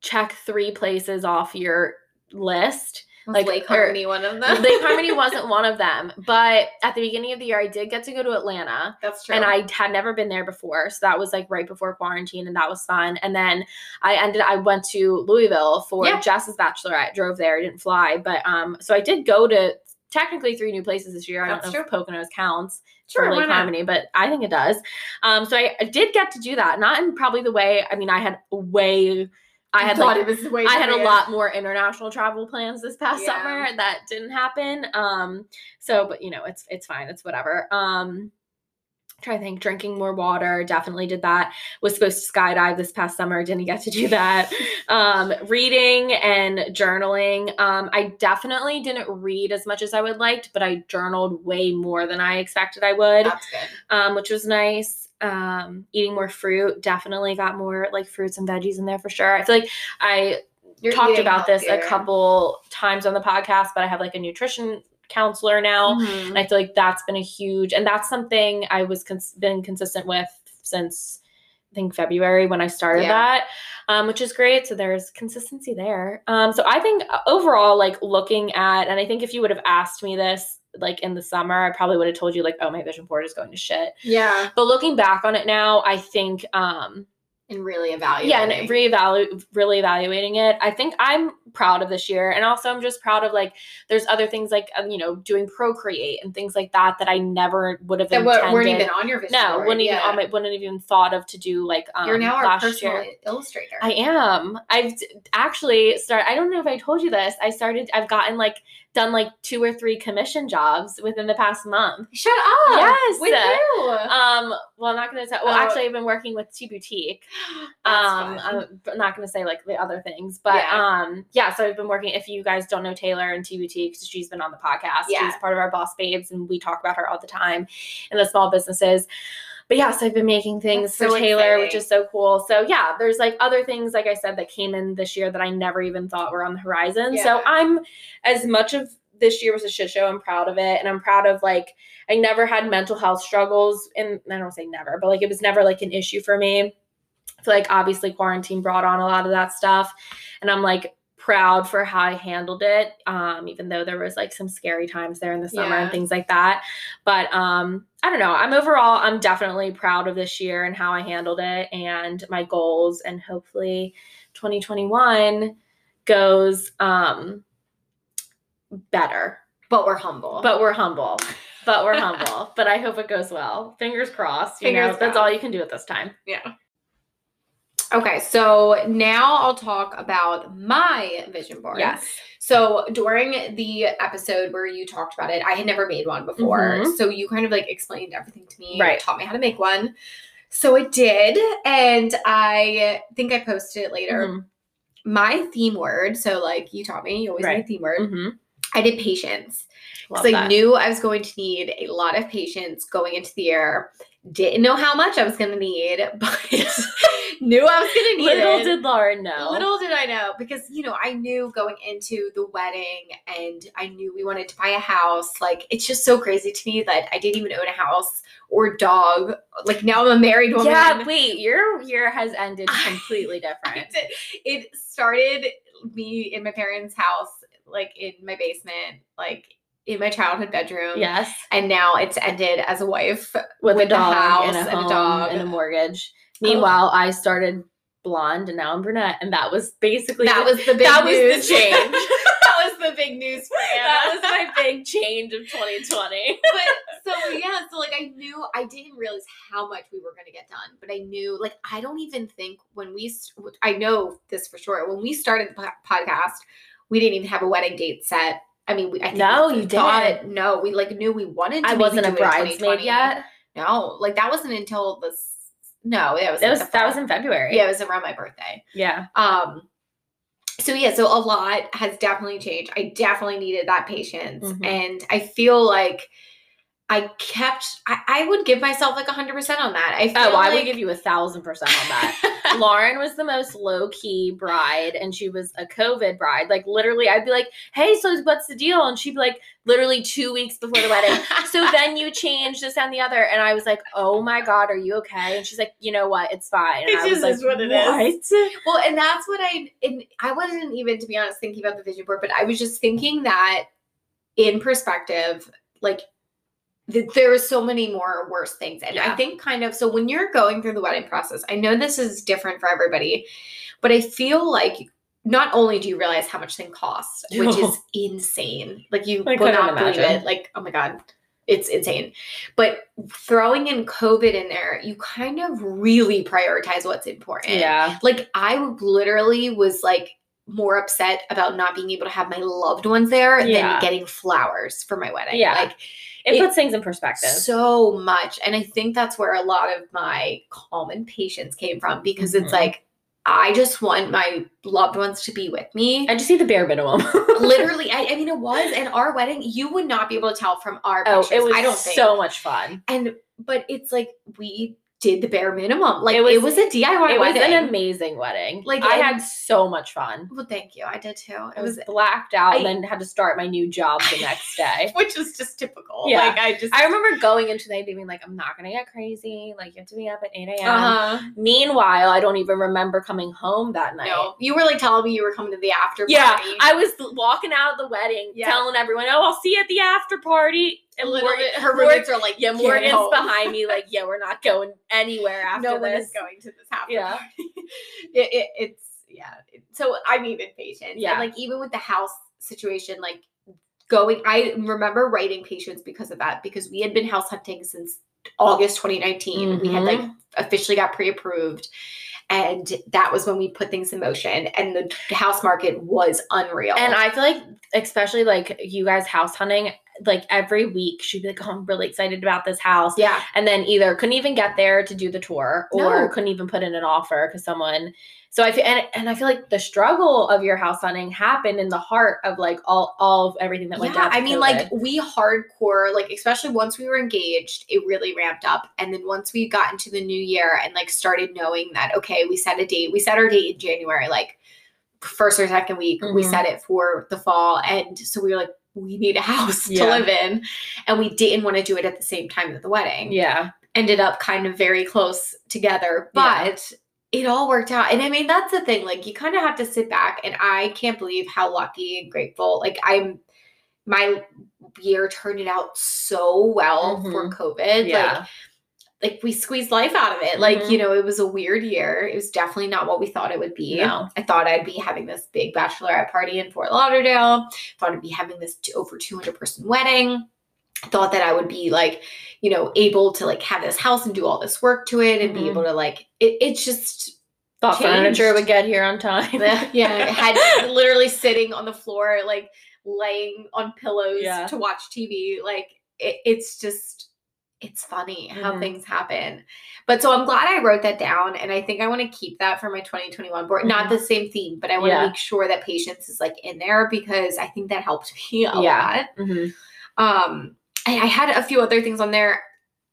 check three places off your list. Was like, Lake or- Harmony one of them. Lake Harmony *laughs* wasn't one of them, but at the beginning of the year, I did get to go to Atlanta. That's true. And I had never been there before. So that was like right before quarantine and that was fun. And then I ended I went to Louisville for Yeah. Jess's bachelorette. Drove there, didn't fly. But um so I did go to technically three new places this year. I That's don't know if Poconos counts sure, for Lake? Harmony, but I think it does. Um so I, I did get to do that. Not in probably the way I mean I had way I had thought like it was way I had a lot more international travel plans this past Yeah. summer that didn't happen. Um, so but you know, it's it's fine, it's whatever. Um try to think drinking more water definitely did that was supposed to skydive this past summer didn't get to do that *laughs* um reading and journaling um i definitely didn't read as much as i would liked but i journaled way more than i expected i would That's good. um, which was nice. Um, eating more fruit, definitely got more like fruits and veggies in there for sure. I feel like I You're talked about this a couple times on the podcast, but I have like a nutrition counselor now, Mhm. and I feel like that's been a huge, and that's something I was cons- been consistent with since I think February when I started Yeah. that, um, which is great. So there's consistency there. Um, so I think uh, overall, like looking at, and I think if you would have asked me this like in the summer, I probably would have told you like, oh, my vision board is going to shit. Yeah. But looking back on it now, I think um And really evaluate. yeah, and reevaluate really evaluating it. I think I'm proud of this year, and also I'm just proud of like there's other things like um, you know doing Procreate and things like that that I never would have that intended. weren't even on your vision no, board. wouldn't even on my wouldn't have even thought of to do like um, You're now our personal year. illustrator. I am. I've actually started. I don't know if I told you this. I started. I've gotten like done like two or three commission jobs within the past month. Shut up. Yes. With who? Um. Well, I'm not gonna tell. Well, Oh. actually, I've been working with T Boutique. *gasps* Um fun. I'm not going to say like the other things but Yeah. um yeah so i've been working if you guys don't know taylor and t boutique she's been on the podcast Yeah. she's part of our boss babes and we talk about her all the time in the small businesses but yeah so i've been making things That's for so taylor which is so cool. So yeah there's like other things like i said that came in this year that i never even thought were on the horizon. So i'm as much of this year was a shit show i'm proud of it. And i'm proud of like i never had mental health struggles and i don't say never but like it was never like an issue for me. I feel like obviously quarantine brought on a lot of that stuff. And I'm like proud for how I handled it. Um, even though there was like some scary times there in the summer and things like that. But um, I don't know. I'm overall, I'm definitely proud of this year and how I handled it and my goals. And hopefully 2021 goes um better. but we're humble. But we're humble. But we're humble. *laughs* But I hope it goes well. Fingers crossed. You Fingers know, that's all you can do at this time. yeah. Okay, so now I'll talk about my vision board. Yes. So during the episode where you talked about it, I had never made one before. Mhm. So you kind of like explained everything to me, Right. taught me how to make one. So I did, and I think I posted it later. Mhm. My theme word, so like you taught me, you always Right. need a theme word. Mm-hmm. I did patience. Because I that. knew I was going to need a lot of patience going into the year. Didn't know how much I was going to need, *laughs* but knew I was going to need Little it. did Lauren know. Little did I know because you know I knew going into the wedding and I knew we wanted to buy a house. Like it's just so crazy to me that I didn't even own a house or dog. Like now I'm a married woman. yeah, wait, your year has ended *laughs* completely different. it started me in my parents' house, like in my basement, like in my childhood bedroom. yes, And now it's ended as a wife. with, a With the dog house and a and a dog. and a mortgage. Meanwhile, I started blonde and now I'm brunette, and that was basically That the- was the big that was the change. *laughs* that was the big news for Anna. that was my *laughs* big change of 2020. but so yeah, so like I knew I didn't realize how much we were going to get done, but I knew like I don't even think when we I know this for sure when we started the podcast, we didn't even have a wedding date set. I mean, we, I think No, you thought- didn't. No, we like knew we wanted. to I wasn't a it bridesmaid yet. No, like that wasn't until the no, that was That like was that was in February. yeah, it was around my birthday. Yeah. Um, so yeah, so a lot has definitely changed. I definitely needed that patience, Mhm. and I feel like I kept. I, I would give myself like hundred percent on that. I oh, feel Oh, I like, would give you a thousand percent on that. *laughs* Lauren was the most low key bride, and she was a COVID bride. Like literally, I'd be like, "Hey, so what's the deal?" And she'd be like, literally two weeks before the wedding. so *laughs* then you change this and the other, and I was like, "Oh my god, are you okay?" And she's like, "You know what? It's fine." And It I was just like, is what it is. "What?" Well, and that's what I and I wasn't even to be honest thinking about the vision board, but I was just thinking that in perspective, like there are so many more worse things. And I think kind of so when you're going through the wedding process, I know this is different for everybody, but I feel like not only do you realize how much things cost, *laughs* which is insane. Like you I will not believe it. Like, oh my God. It's insane. But throwing in COVID in there, you kind of really prioritize what's important Yeah. like I literally was like more upset about not being able to have my loved ones there Yeah. than getting flowers for my wedding. Yeah. Like It, It- puts things in perspective. so much. And I think that's where a lot of my calm and patience came from because Mhm. it's like I just want my loved ones to be with me. I just need the bare minimum. *laughs* Literally, I, I mean, it was in our wedding. You would not be able to tell from our oh, pictures. it was I don't think. so much fun. and but it's like we did the bare minimum. Like It was, it was- a DIY It was an amazing wedding. Like, I had so much fun. well, thank you. I did too. I It was blacked out and then had to start my new job the next *laughs* day. which is just typical. Yeah. Like I just I remember going into the night being like, I'm not gonna get crazy. Like you have to be up at 8 a.m. uh-huh. Meanwhile, I don't even remember coming home that night. No, you were like telling me you were coming to the after party. Yeah. I was walking out of the wedding, Yeah. telling everyone, "Oh, I'll see you at the after party." And literally, Morgan, her roommates are like, yeah, *laughs* "Get Morgan's home." behind me, like, "Yeah, we're not going anywhere *laughs* after no one this." is going to this after Yeah. *laughs* it, it, it's yeah. So I needed patience. Yeah. and like even with the house situation, like going, I remember writing patience because of that because we had been house hunting since August 2019. We had like Mm-hmm. officially got pre-approved. And that was when we put things in motion, and the house market was unreal. And I feel like, especially like you guys house hunting, like every week she'd be like, "Oh, I'm really excited about this house," yeah, and then either couldn't even get there to do the tour or No. couldn't even put in an offer because someone so i feel and, and i feel like the struggle of your house hunting happened in the heart of like all all of everything that went yeah, down I mean, COVID. like we hardcore, like especially once we were engaged, it really ramped up. And then once we got into the new year and like started knowing that, okay, we set a date, we set our date in January, like first or second week, we Mhm. set it for the fall. And so we were like, we need a house *laughs* Yeah. to live in. And we didn't want to do it at the same time as the wedding. yeah Ended up kind of very close together, Yeah. but it all worked out. And I mean, that's the thing. Like, you kind of have to sit back, and I can't believe how lucky and grateful. Like, I'm my year turned out so well for mm-hmm. COVID. yeah Like, like we squeezed life out of it. Like, Mhm. you know, it was a weird year. It was definitely not what we thought it would be. No. I thought I'd be having this big bachelorette party in Fort Lauderdale. Thought I'd be having this over 200 person wedding. Thought that I would be like, you know, able to like have this house and do all this work to it and Mhm. be able to like it, it's just thought changed. furniture would get here on time yeah, I had *laughs* literally sitting on the floor, like laying on pillows Yeah. to watch TV. Like it, it's just, it's funny how Mhm. things happen. But so I'm glad I wrote that down, and I think I want to keep that for my 2021 board. Not Mhm. the same theme, but I want to Yeah. make sure that patience is like in there because I think that helped *laughs* me a Yeah. lot. Mhm. Um, I, I had a few other things on there.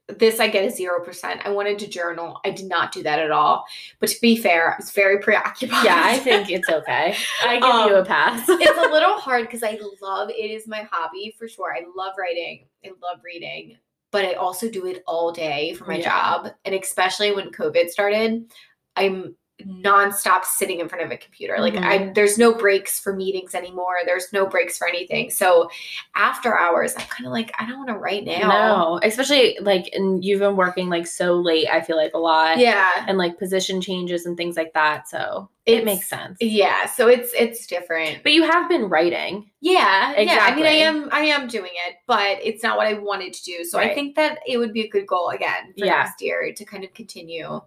This I get a zero percent. I wanted to journal. I did not do that at all. But to be fair, I was very *laughs* preoccupied. yeah i think it's okay i give Um, you a pass *laughs* it's a little hard because I love it is my hobby for sure. I love writing. I love reading, but I also do it all day for my Yeah. job. And especially when COVID started, I'm nonstop sitting in front of a computer. Like Mm-hmm. I there's no breaks for meetings anymore. There's no breaks for anything. So after hours, I'm kind of like, I don't want to write now. no especially like and you've been working like so late i feel like a lot Yeah. and like position changes and things like that so it makes sense Yeah. So it's it's different. but you have been writing Yeah, yeah. I mean, I am, I am doing it, but it's not what I wanted to do. So I think that it would be a good goal again for Yeah. next year to kind of continue.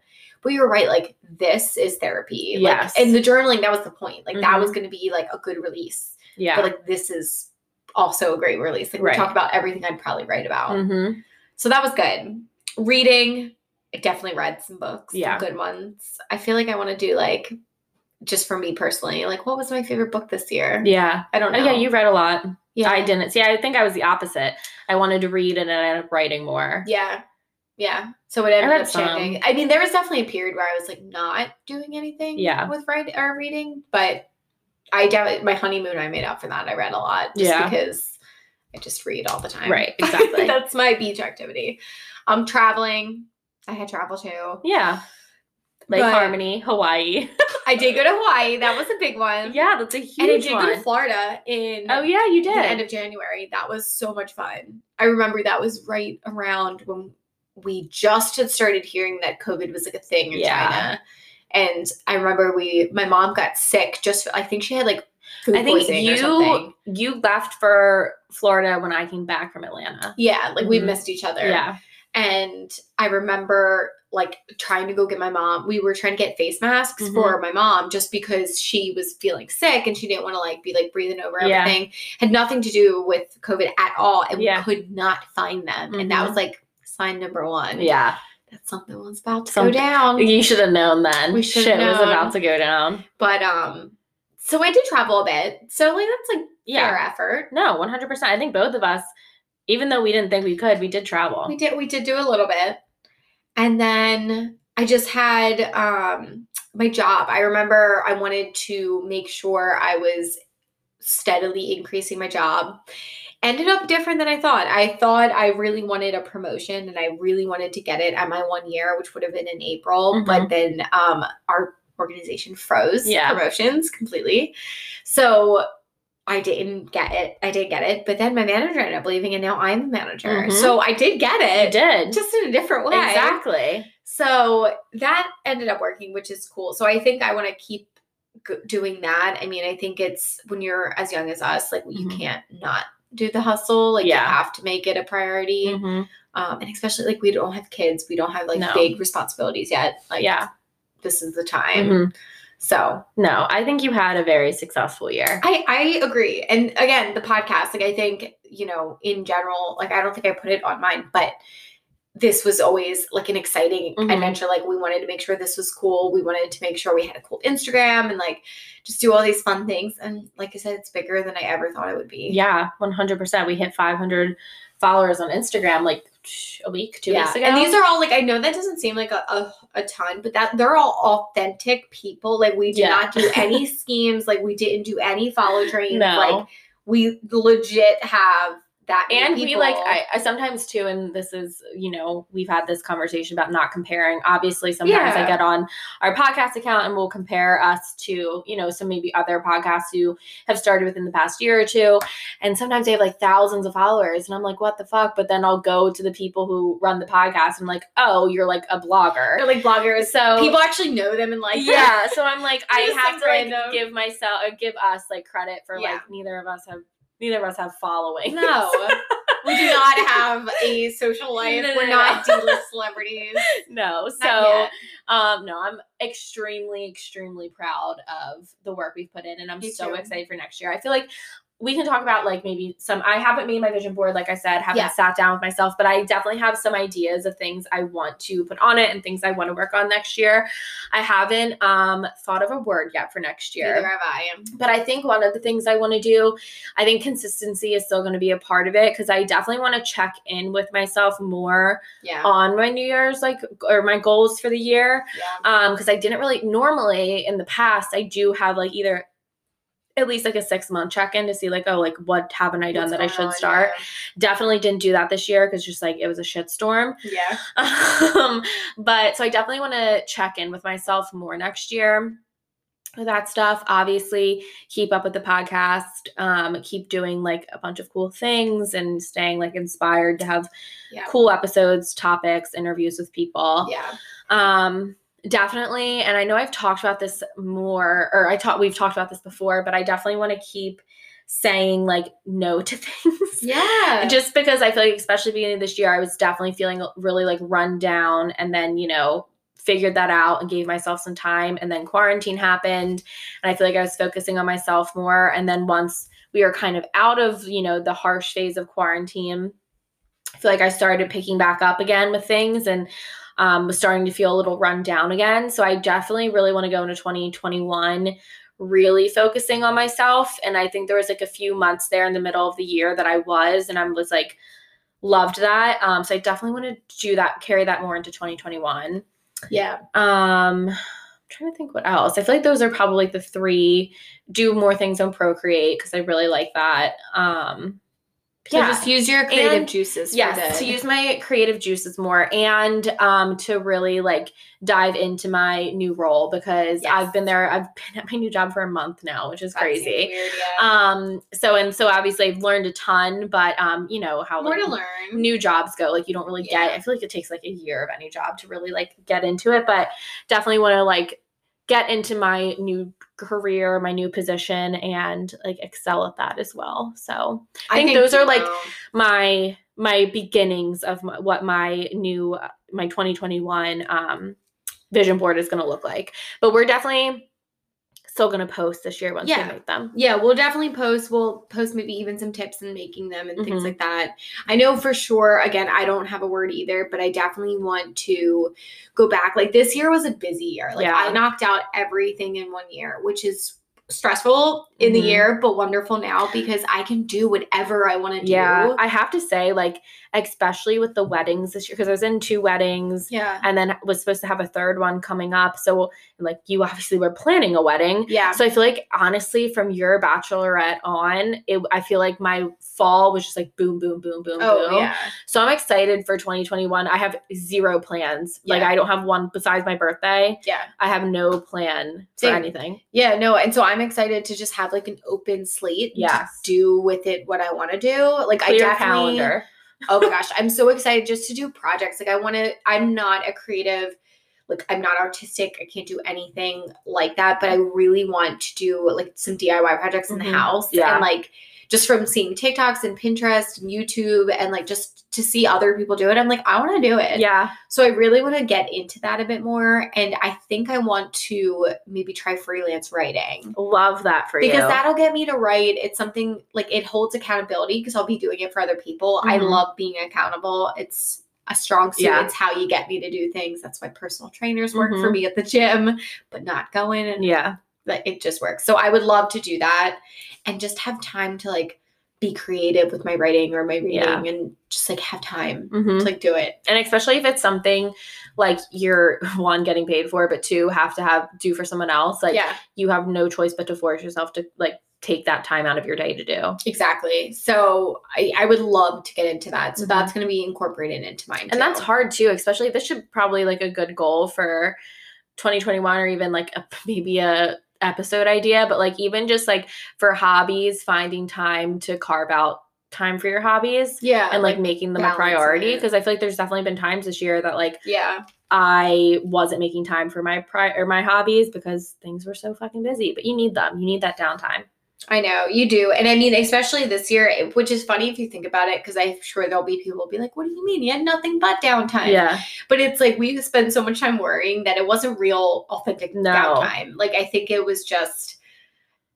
But you're right, like this is therapy. Yes. Like, and the journaling, that was the point. Like that was Mhm. going to be like a good release. yeah But like this is also a great release. Like Right. we talk about everything I'd probably write about. mm-hmm. So that was good. Reading I definitely read some books, Yeah. some good ones. I feel like I want to do like just for me personally, like what was my favorite book this year? Yeah. I don't know. Oh, yeah, you read a lot. yeah. I didn't. See, I think I was the opposite. I wanted to read and I ended up writing more. Yeah. Yeah. So it ended read up. I mean, there was definitely a period where I was like not doing anything Yeah. with writing or reading, but I doubt my honeymoon I made up for that. I read a lot just Yeah. because I just read all the time. Right, *laughs* exactly. That's my beach activity. Um traveling. I had travel too. Yeah. Lake But- Harmony, Hawaii. *laughs* I did go to Hawaii. That was a big one. yeah, that's a huge And I did one. go to Florida in oh yeah, you did. the end of January. That was so much fun. I remember that was right around when we just had started hearing that COVID was like a thing in Yeah. China. And I remember we, my mom got sick. Just I think she had like food I think poisoning or you something. you left for Florida when I came back from Atlanta. Yeah, like we Mhm. missed each other. Yeah. And I remember like trying to go get my mom. We were trying to get face masks Mhm. for my mom just because she was feeling sick and she didn't want to like be like breathing over Yeah. everything. Had nothing to do with COVID at all. And Yeah. we could not find them. And that Mhm. was like sign number one. Yeah. That something was about to Something- go down. You should have known then. We should've Shit was about to go down. But um so I did travel a bit. So like that's like Yeah. fair effort. No, 100%. I think both of us, even though we didn't think we could, we did travel. We did we did do a little bit. And then I just had um my job. I remember I wanted to make sure I was steadily increasing my job. Ended up different than I thought. I thought I really wanted a promotion and I really wanted to get it at my one year, which would have been in April. But then um our organization froze Yeah. promotions completely. So I didn't get it. I did get it. But then my manager ended up leaving and now I'm a manager. Mhm. So I did get You it did. just in a different way. Exactly. So that ended up working, which is cool. So I think I want to keep doing that. I mean, I think it's when you're as young as us, like you Mhm. can't not do the hustle. Like Yeah. you have to make it a priority. Mhm. Um, and especially like we don't have kids, we don't have like No. big responsibilities yet. Like yeah. this is the time. Mhm. So No, I think you had a very successful year. I I agree. And again, the podcast, like I think, you know, in general, like I don't think I put it on mine, but this was always like an exciting Mhm. adventure. Like we wanted to make sure this was cool. We wanted to make sure we had a cool Instagram and like just do all these fun things. And like I said, it's bigger than I ever thought it would be. Yeah, 100%. We hit 500 followers on Instagram like a week, two weeks ago. And these are all like I know that doesn't seem like a, a, a ton, but that they're all authentic people. Like we did Yeah. not do *laughs* any schemes, like we didn't do any follow trains. No. Like we legit have that and we like. I, I sometimes too and this is you know we've had this conversation about not comparing. Obviously sometimes i get on our podcast account and we'll compare us to you know some maybe other podcasts who have started within the past year or two. And sometimes they have like thousands of followers and i'm like what the fuck? But then i'll go to the people who run the podcast and I'm like oh you're like a blogger. They're like bloggers. so People actually know them and like yeah so i'm like *laughs* i have to like give myself or give us like credit for Yeah. like neither of us have neither of us have following No. we do not *laughs* have a social life. No, no, We're no, not no. D-list celebrities. *laughs* no so um no i'm extremely extremely proud of the work we've put in and i'm Me so too. excited for next year i feel like we can talk about like maybe some i haven't made my vision board like i said haven't Yeah. sat down with myself but i definitely have some ideas of things i want to put on it and things i want to work on next year i haven't um thought of a word yet for next year Neither have I. but I think one of the things I want to do, I think consistency is still going to be a part of it because I definitely want to check in with myself more Yeah. on my New Year's like or my goals for the year. yeah. Um, because I didn't really normally in the past I do have like either at least like a six month check in to see like oh like what haven't I done What's that I should on, start. Definitely didn't do that this year because just like it was a shitstorm. Yeah. yeah. *laughs* um, but so I definitely want to check in with myself more next year with that stuff. Obviously, keep up with the podcast, um, keep doing like a bunch of cool things and staying like inspired to have Yeah. cool episodes, topics, interviews with people. Yeah. Um, definitely, and I know I've talked about this more, or I taught we've talked about this before, but I definitely want to keep saying like no to *laughs* things. Yeah. Just because I feel like, especially beginning of this year, I was definitely feeling really like run down, and then you know figured that out and gave myself some time, and then quarantine happened, and I feel like I was focusing on myself more, and then once we were kind of out of you know the harsh phase of quarantine. I feel like I started picking back up again with things and um, was starting to feel a little run down again. So I definitely really want to go into 2021 really focusing on myself. And I think there was like a few months there in the middle of the year that I was, and I was like, loved that. Um, so I definitely want to do that, carry that more into 2021. Yeah. Um, I'm trying to think what else. I feel like those are probably like the three. Do more things on Procreate because I really like that. Um, So yeah. just use your creative And- juices. yes to use my creative juices more and um to really like dive into my new role because Yes. i've been there i've *laughs* been at my new job for a month now which is That seems crazy weird, yeah. um so and so obviously i've learned a ton but um you know how More like, to learn. new jobs go like you don't really get i feel like it takes like a year of any job to really like get into it but definitely want to like get into my new career my new position and like excel at that as well. So I think those you are, like, my my beginnings of my, what my new my 2021 um vision board is going to look like. But we're definitely still going to post this year once Yeah. we make them Yeah, we'll definitely post. We'll post maybe even some tips in making them and things Mhm. like that. I know for sure, again, I don't have a word either, but I definitely want to go back. Like this year was a busy year. Like Yeah. I knocked out everything in one year, which is stressful in the Mhm. year, but wonderful now because I can do whatever I want to do. yeah i have to say like especially with the weddings this year because i was in two weddings Yeah. and then was supposed to have a third one coming up so like you obviously were planning a wedding Yeah. So I feel like honestly, from your bachelorette on, it, I feel like my fall was just like boom, boom, boom, boom, Oh, boom. yeah. So I'm excited for 2021. I have zero plans. Yeah. Like I don't have one besides my birthday. Yeah. I have no plan for anything. Yeah, no, and so I'm excited to just have like an open slate. Yeah. Do with it what I want to do. Like I Clear definitely calendar. Oh my gosh, I'm so excited just to do projects. Like I want to I'm not a creative like I'm not artistic. I can't do anything like that, but I really want to do like some DIY projects in the mm-hmm. house Yeah. and like just from seeing TikToks and Pinterest and YouTube and like just to see other people do it, I'm like I want to do it. Yeah. So I really want to get into that a bit more and I think I want to maybe try freelance writing Love that for because you. that'll get me to write. It's something like it holds accountability because I'll be doing it for other people. I Mhm. love being accountable. It's a strong suit. Yeah. It's how you get me to do things. That's why personal trainers work for Mhm. me at the gym, but not going and yeah. That it just works. So I would love to do that and just have time to like be creative with my writing or my reading Yeah. and just like have time Mhm. to like do it. And especially if it's something like you're *laughs* one getting paid for, but two have to have do for someone else. Like yeah. you have no choice but to force yourself to like take that time out of your day to do. Exactly. So I, I would love to get into that. So Mhm. that's going to be incorporated into mine. and that's hard too especially this should probably like a good goal for 2021 or even like a, *laughs* maybe a episode idea but like even just like for hobbies finding time to carve out time for your hobbies Yeah. and like, making them a priority it. because i feel like there's definitely been times this year that like yeah. i wasn't making time for my pri- or my hobbies because things were so fucking busy but you need them you need that downtime I know you do. And I mean, especially this year, which is funny if you think about it, because I'm sure there'll be people who'll be like, what do you mean? You had nothing but downtime. yeah But it's like we spend so much time worrying that it wasn't real, authentic No. downtime. Like, I think it was just,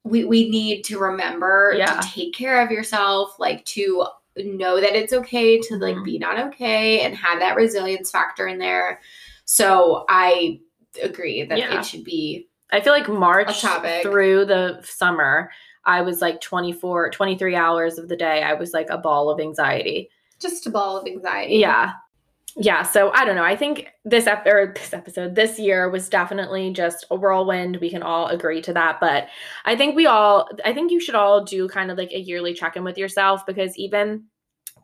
we, we need to remember Yeah. to take care of yourself, like to know that it's okay to like Mhm. be not okay and have that resilience factor in there. So I agree that Yeah. it should be I feel like March through the summer, I was like 24, 23 hours of the day, I was like a ball of anxiety. just a ball of anxiety. Yeah. Yeah. So I don't know. I think this ep- or this episode, this year was definitely just a whirlwind. We can all agree to that. But I think we all, I think you should all do kind of like a yearly check in with yourself because even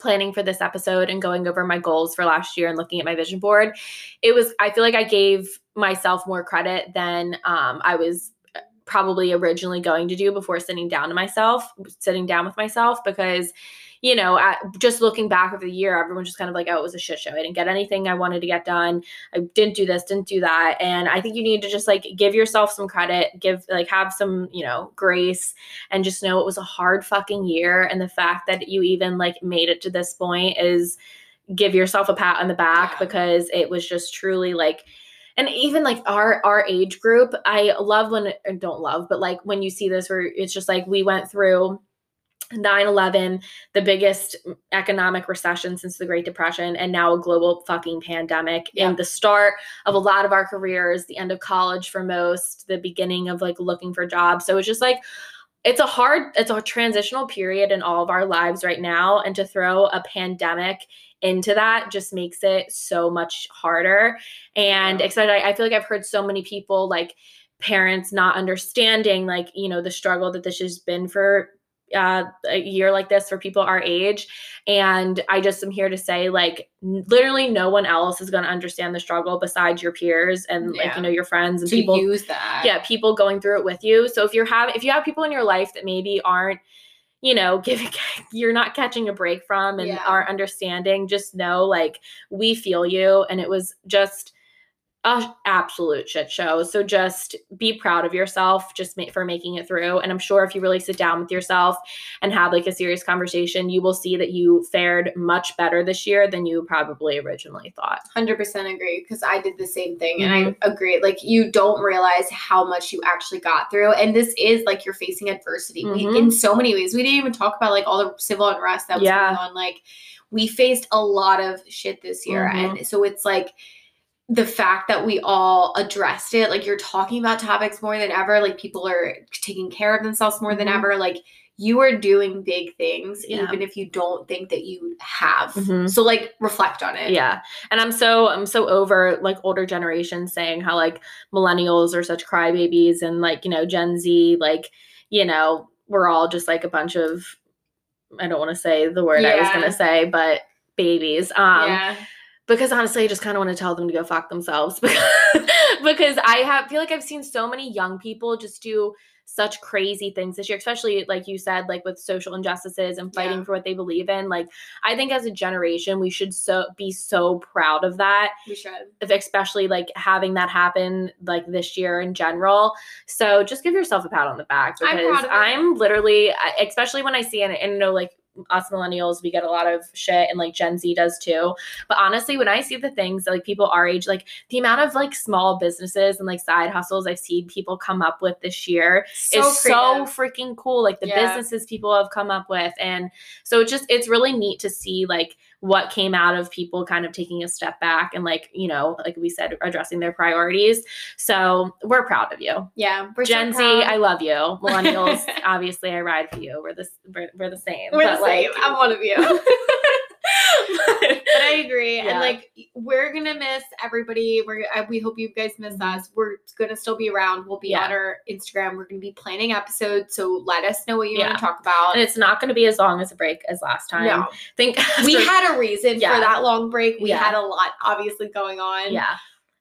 planning for this episode and going over my goals for last year and looking at my vision board, it was, I feel like I gave myself more credit than um, I was probably originally going to do before sitting down to myself, sitting down with myself because you know, at, just looking back over the year, everyone's just kind of like, oh, it was a shit show. I didn't get anything I wanted to get done. I didn't do this, didn't do that. And I think you need to just like give yourself some credit, give like have some, you know, grace and just know it was a hard fucking year. And the fact that you even like made it to this point is give yourself a pat on the back because it was just truly like and even like our our age group i love when don't love but like when you see this where it's just like we went through 9 11, the biggest economic recession since the Great Depression, and now a global fucking pandemic. Yeah. And the start of a lot of our careers, the end of college for most, the beginning of like looking for jobs. So it's just like, it's a hard, it's a transitional period in all of our lives right now. And to throw a pandemic into that just makes it so much harder. And Yeah. especially, I feel like I've heard so many people like, parents not understanding like you know the struggle that this has been for uh, a year like this for people our age and i just am here to say like literally no one else is going to understand the struggle besides your peers and like you know your friends and to people use that. yeah people going through it with you so if you're have if you have people in your life that maybe aren't you know *laughs* giving you're not catching a break from and Yeah. aren't understanding just know like we feel you and it was just a absolute shit show so just be proud of yourself just ma- for making it through and i'm sure if you really sit down with yourself and have like a serious conversation you will see that you fared much better this year than you probably originally thought Hundred percent agree because I did the same thing, and Mm-hmm. I agree. Like you don't realize how much you actually got through, and this is like you're facing adversity we, Mhm. in so many ways. We didn't even talk about like all the civil unrest that was Yeah. going on. Like we faced a lot of shit this year, Mhm. and so it's like the fact that we all addressed it. Like you're talking about topics more than ever. Like people are taking care of themselves more than Mhm. ever. Like you are doing big things, Yeah. even if you don't think that you have. Mhm. So like reflect on it. Yeah. And I'm so I'm so over like older generations saying how like millennials are such crybabies and like, you know, Gen Z, like, you know, we're all just like a bunch of I don't want to say the word I was gonna say, but babies. Um yeah. Because honestly, I just kind of want to tell them to go fuck themselves because, *laughs* because I have feel like I've seen so many young people just do such crazy things this year, especially like you said, like with social injustices and fighting Yeah. for what they believe in. Like I think as a generation, we should so be so proud of that We should. of especially like having that happen like this year in general. So just give yourself a pat on the back I'm because proud of. I'm, literally, especially when I see it, and know, like us millennials, we get a lot of shit, and like Gen Z does too. But honestly, when I see the things that like people our age, like the amount of like small businesses and like side hustles I've seen people come up with this year is so freaking cool. Like the Yeah. businesses people have come up with. And so it's just, it's really neat to see like what came out of people kind of taking a step back and like, you know, like we said, addressing their priorities. So we're proud of you. yeah. We're so Gen Z. I love you. *laughs* Millennials, obviously I ride for you. We're this we're, we're the same. We're but the same. like I'm one of you. *laughs* but I agree, Yeah. and like we're gonna miss everybody. We're we hope you guys miss us. We're gonna still be around. We'll be Yeah. on our Instagram. We're gonna be planning episodes. So let us know what you Yeah. want to talk about. and it's not going to be as long as a break as last time. no, I think we had a reason for that long break. We had a lot obviously going on. Yeah.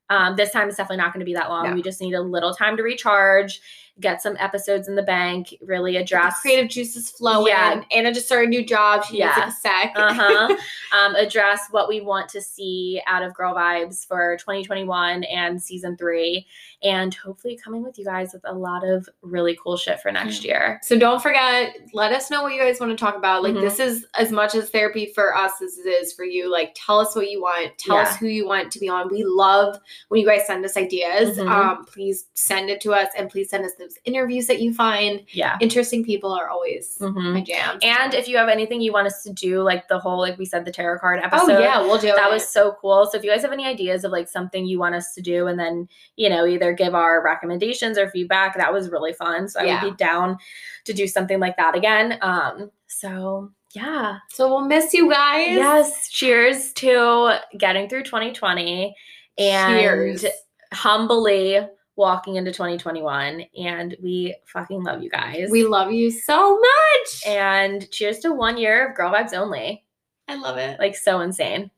Um, this time it's definitely not going to be that long. We just need a little time to recharge, get some episodes in the bank, really address creative juices flowing. Yeah. Anna just started a new job. She Yeah. needs like a sec. uh-huh. *laughs* um, address what we want to see out of Girl Vibes for 2021 and season three, and hopefully coming with you guys with a lot of really cool shit for next year. So don't forget, let us know what you guys want to talk about. Like Mhm. this is as much as therapy for us as it is for you. Like tell us what you want. Tell Yeah. us who you want to be on. We love when you guys send us ideas. Mhm. Um, please send it to us and please send us those interviews that you find. Yeah. Interesting people are always Mhm. my jam. And if you have anything you want us to do, like the whole, like we said, the tarot card episode. oh episode. yeah, we'll do that it. was so cool. So if you guys have any ideas of like something you want us to do and then, you know, either give our recommendations or feedback, that was really fun. So I Yeah. would be down to do something like that again. Um, so yeah. so we'll miss you guys. Yes. Cheers to getting through 2020 and Cheers. humbly walking into 2021. And we fucking love you guys. We love you so much. and cheers to one year of girl vibes only. I love it. Like so insane.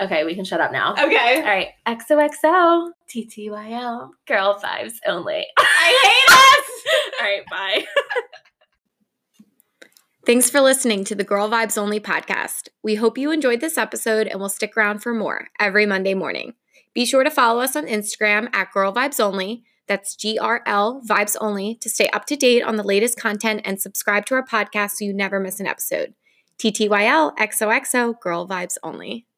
Okay, we can shut up now. Okay. All right, XOXO, TTYL. girl vibes only. I *laughs* hate us. All right, bye. *laughs* Thanks for listening to the Girl Vibes Only podcast. We hope you enjoyed this episode and will stick around for more every Monday morning. Be sure to follow us on Instagram at Girl Vibes Only. That's G R L Vibes Only to stay up to date on the latest content and subscribe to our podcast so you never miss an episode. TTYL XOXO Girl Vibes Only.